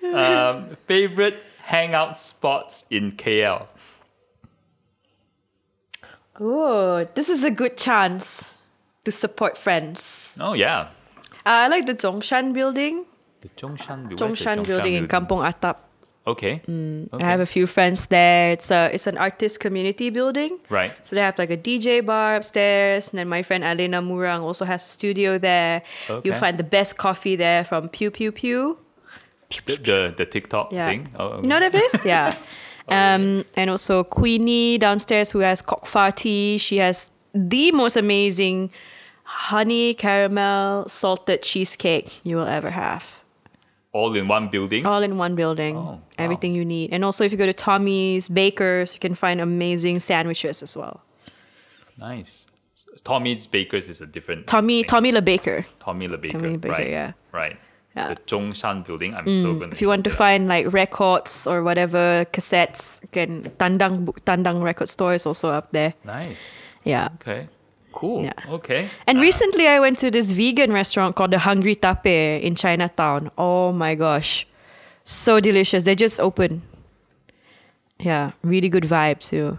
Um, favorite hangout spots in KL? Oh, this is a good chance to support friends. Oh yeah, Uh, I like the Zhongshan building. the Zhongshan, the Zhongshan building in Kampong Atap. Okay. I have a few friends there. It's a it's an artist community building. Right. So they have like a DJ bar upstairs, and then my friend Alena Murang also has a studio there. Okay. You'll find the best coffee there from Pew Pew Pew. The the, the TikTok Yeah. thing. Oh, You know that place? Yeah. Um, and also Queenie downstairs who has kokfa tea. She has the most amazing honey caramel salted cheesecake you will ever have. All in one building. All in one building. Oh, wow. Everything you need. And also if you go to Tommy's Bakers, you can find amazing sandwiches as well. Nice. Tommy's Bakers is a different. Tommy thing. Tommy Le Baker. Tommy Le Baker. Tommy Le Baker, right. yeah. Right. Yeah. Mm, The Zhongshan building. I'm so gonna. If you want to find like records or whatever cassettes, can Tandang Tandang record store is also up there. Nice. Yeah. Okay. Cool. Yeah. Okay. And recently I went to this vegan restaurant called the Hungry Tapir in Chinatown. Oh my gosh. So delicious. They just opened. Yeah, really good vibes too.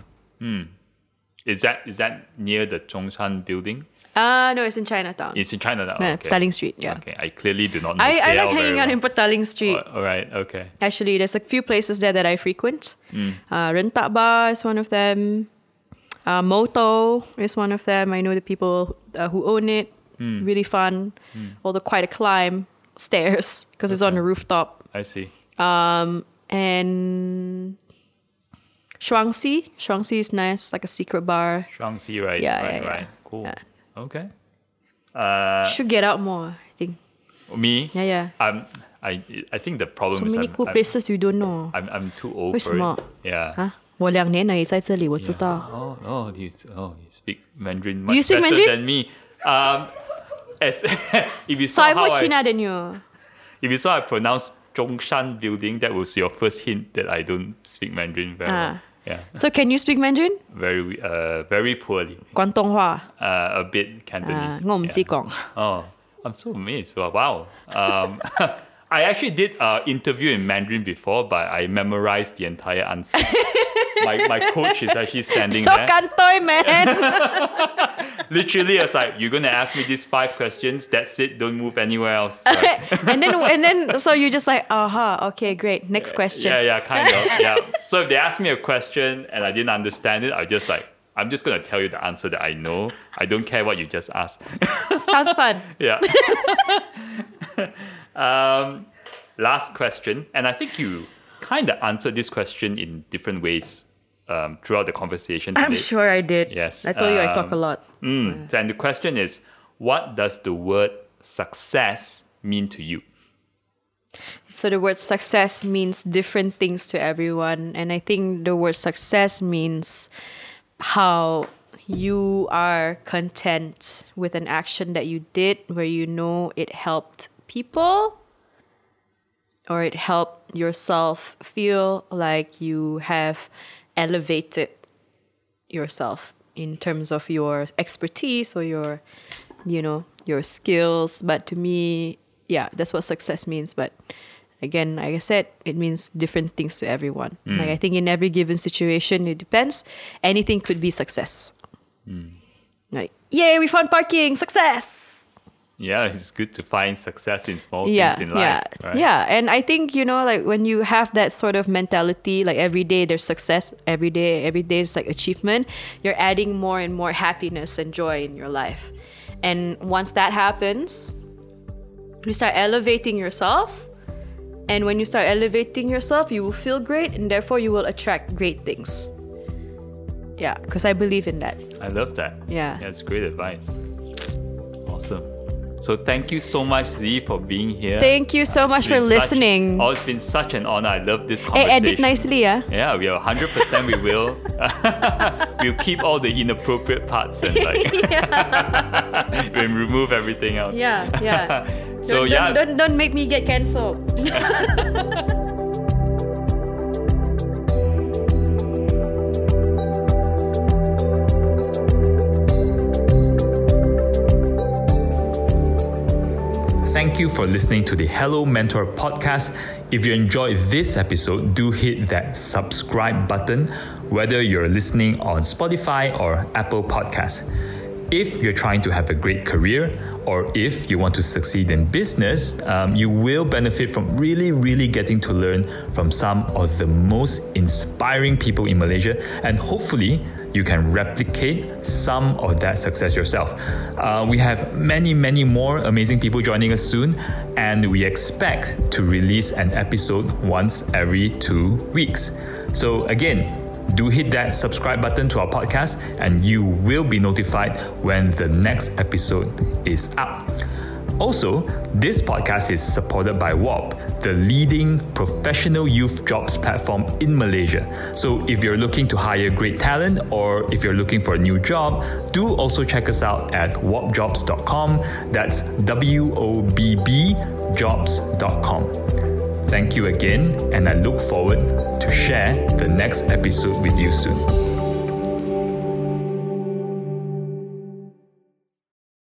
Is that is that near the Zhongshan building? Ah, no, it's in Chinatown. It's in Chinatown. Yeah, okay. Petaling Street, yeah. Okay. I clearly do not know. I, I like hanging out well. in Petaling Street. Oh, all right. Okay. Actually, there's a few places there that I frequent. Uh, Rentak Bar is one of them. Uh, Moto is one of them. I know the people uh, who own it. Mm. Really fun. Mm. Although quite a climb stairs because okay. it's on the rooftop. I see. Um, and Shuangxi. Shuangxi is nice, like a secret bar. Shuangxi, right? Yeah, right, yeah, right. Yeah. Cool. Yeah. Okay. Uh, Should get out more, I think. Me? Yeah, yeah. Um, I I think the problem so is many I'm, cool I'm, places you don't know. I'm I'm too old Where's for it. Yeah. Huh? 我两年而已在这里，我知道。 Oh, oh, you, oh, you speak Mandarin you much speak better Mandarin? than me. Um, as if you So saw I'm how more I, China than you. if you saw I pronounce Zhongshan building, that was your first hint that I don't speak Mandarin very well. Ah. Yeah, So can you speak Mandarin? very uh very poorly. 广东话 Uh, a bit 啊 Cantonese.，我唔知 yeah. 讲。 Oh, I'm so amazed. Wow. wow. Um, I actually did an interview in Mandarin before, but I memorized the entire answer. my, my coach is actually standing there. So there. kantoy, man. Literally, it's like, you're going to ask me these five questions. That's it. Don't move anywhere else. Like, and then and then so you're just like, aha, okay, great. Next question. yeah, yeah, kind of. Yeah. So if they ask me a question and I didn't understand it, I just like I'm just gonna tell you the answer that I know. I don't care what you just asked. Sounds fun. yeah. um, last question, and I think you kind of answered this question in different ways um, throughout the conversation. I'm sure I did. Yes, I told you I talk a um, lot. Mm. And the question is, what does the word success mean to you? So the word success means different things to everyone. And I think the word success means how you are content with an action that you did where you know it helped people or it helped yourself feel like you have elevated yourself in terms of your expertise or your you know your skills. But to me yeah that's what success means. But again like i said it means different things to everyone. Mm. Like i think in every given situation it depends. Anything could be success. Mm. Like yay we found parking! Success Yeah, it's good to find success in small yeah things in life. yeah right? yeah and i think you know like when you have that sort of mentality like every day there's success every day every day is like achievement you're adding more and more happiness and joy in your life and once that happens you start elevating yourself and when you start elevating yourself you will feel great and therefore you will attract great things yeah because i believe in that I love that. Yeah. That's great advice. Awesome. So thank you so much, Zee, for being here. thank you so It's much for such- listening oh, it's been such an honor. I love this conversation. edit nicely yeah Yeah, we are 100% we will. we'll keep all the inappropriate parts and like and remove everything else. yeah yeah So don't, yeah, don't, don't, don't make me get cancelled Thank you for listening to the Hello Mentor podcast. If you enjoyed this episode, do hit that subscribe button, whether you're listening on Spotify or Apple Podcasts. If you're trying to have a great career or if you want to succeed in business, um, you will benefit from really, really getting to learn from some of the most inspiring people in Malaysia and hopefully you can replicate some of that success yourself. Uh, we have many, many more amazing people joining us soon, and we expect to release an episode once every two weeks. So, again, do hit that subscribe button to our podcast, and you will be notified when the next episode is up. Also, this podcast is supported by WOBB, the leading professional youth jobs platform in Malaysia. So, if you're looking to hire great talent or if you're looking for a new job, do also check us out at wobbjobs.com. That's W O B B jobs.com. Thank you again, and I look forward to share the next episode with you soon.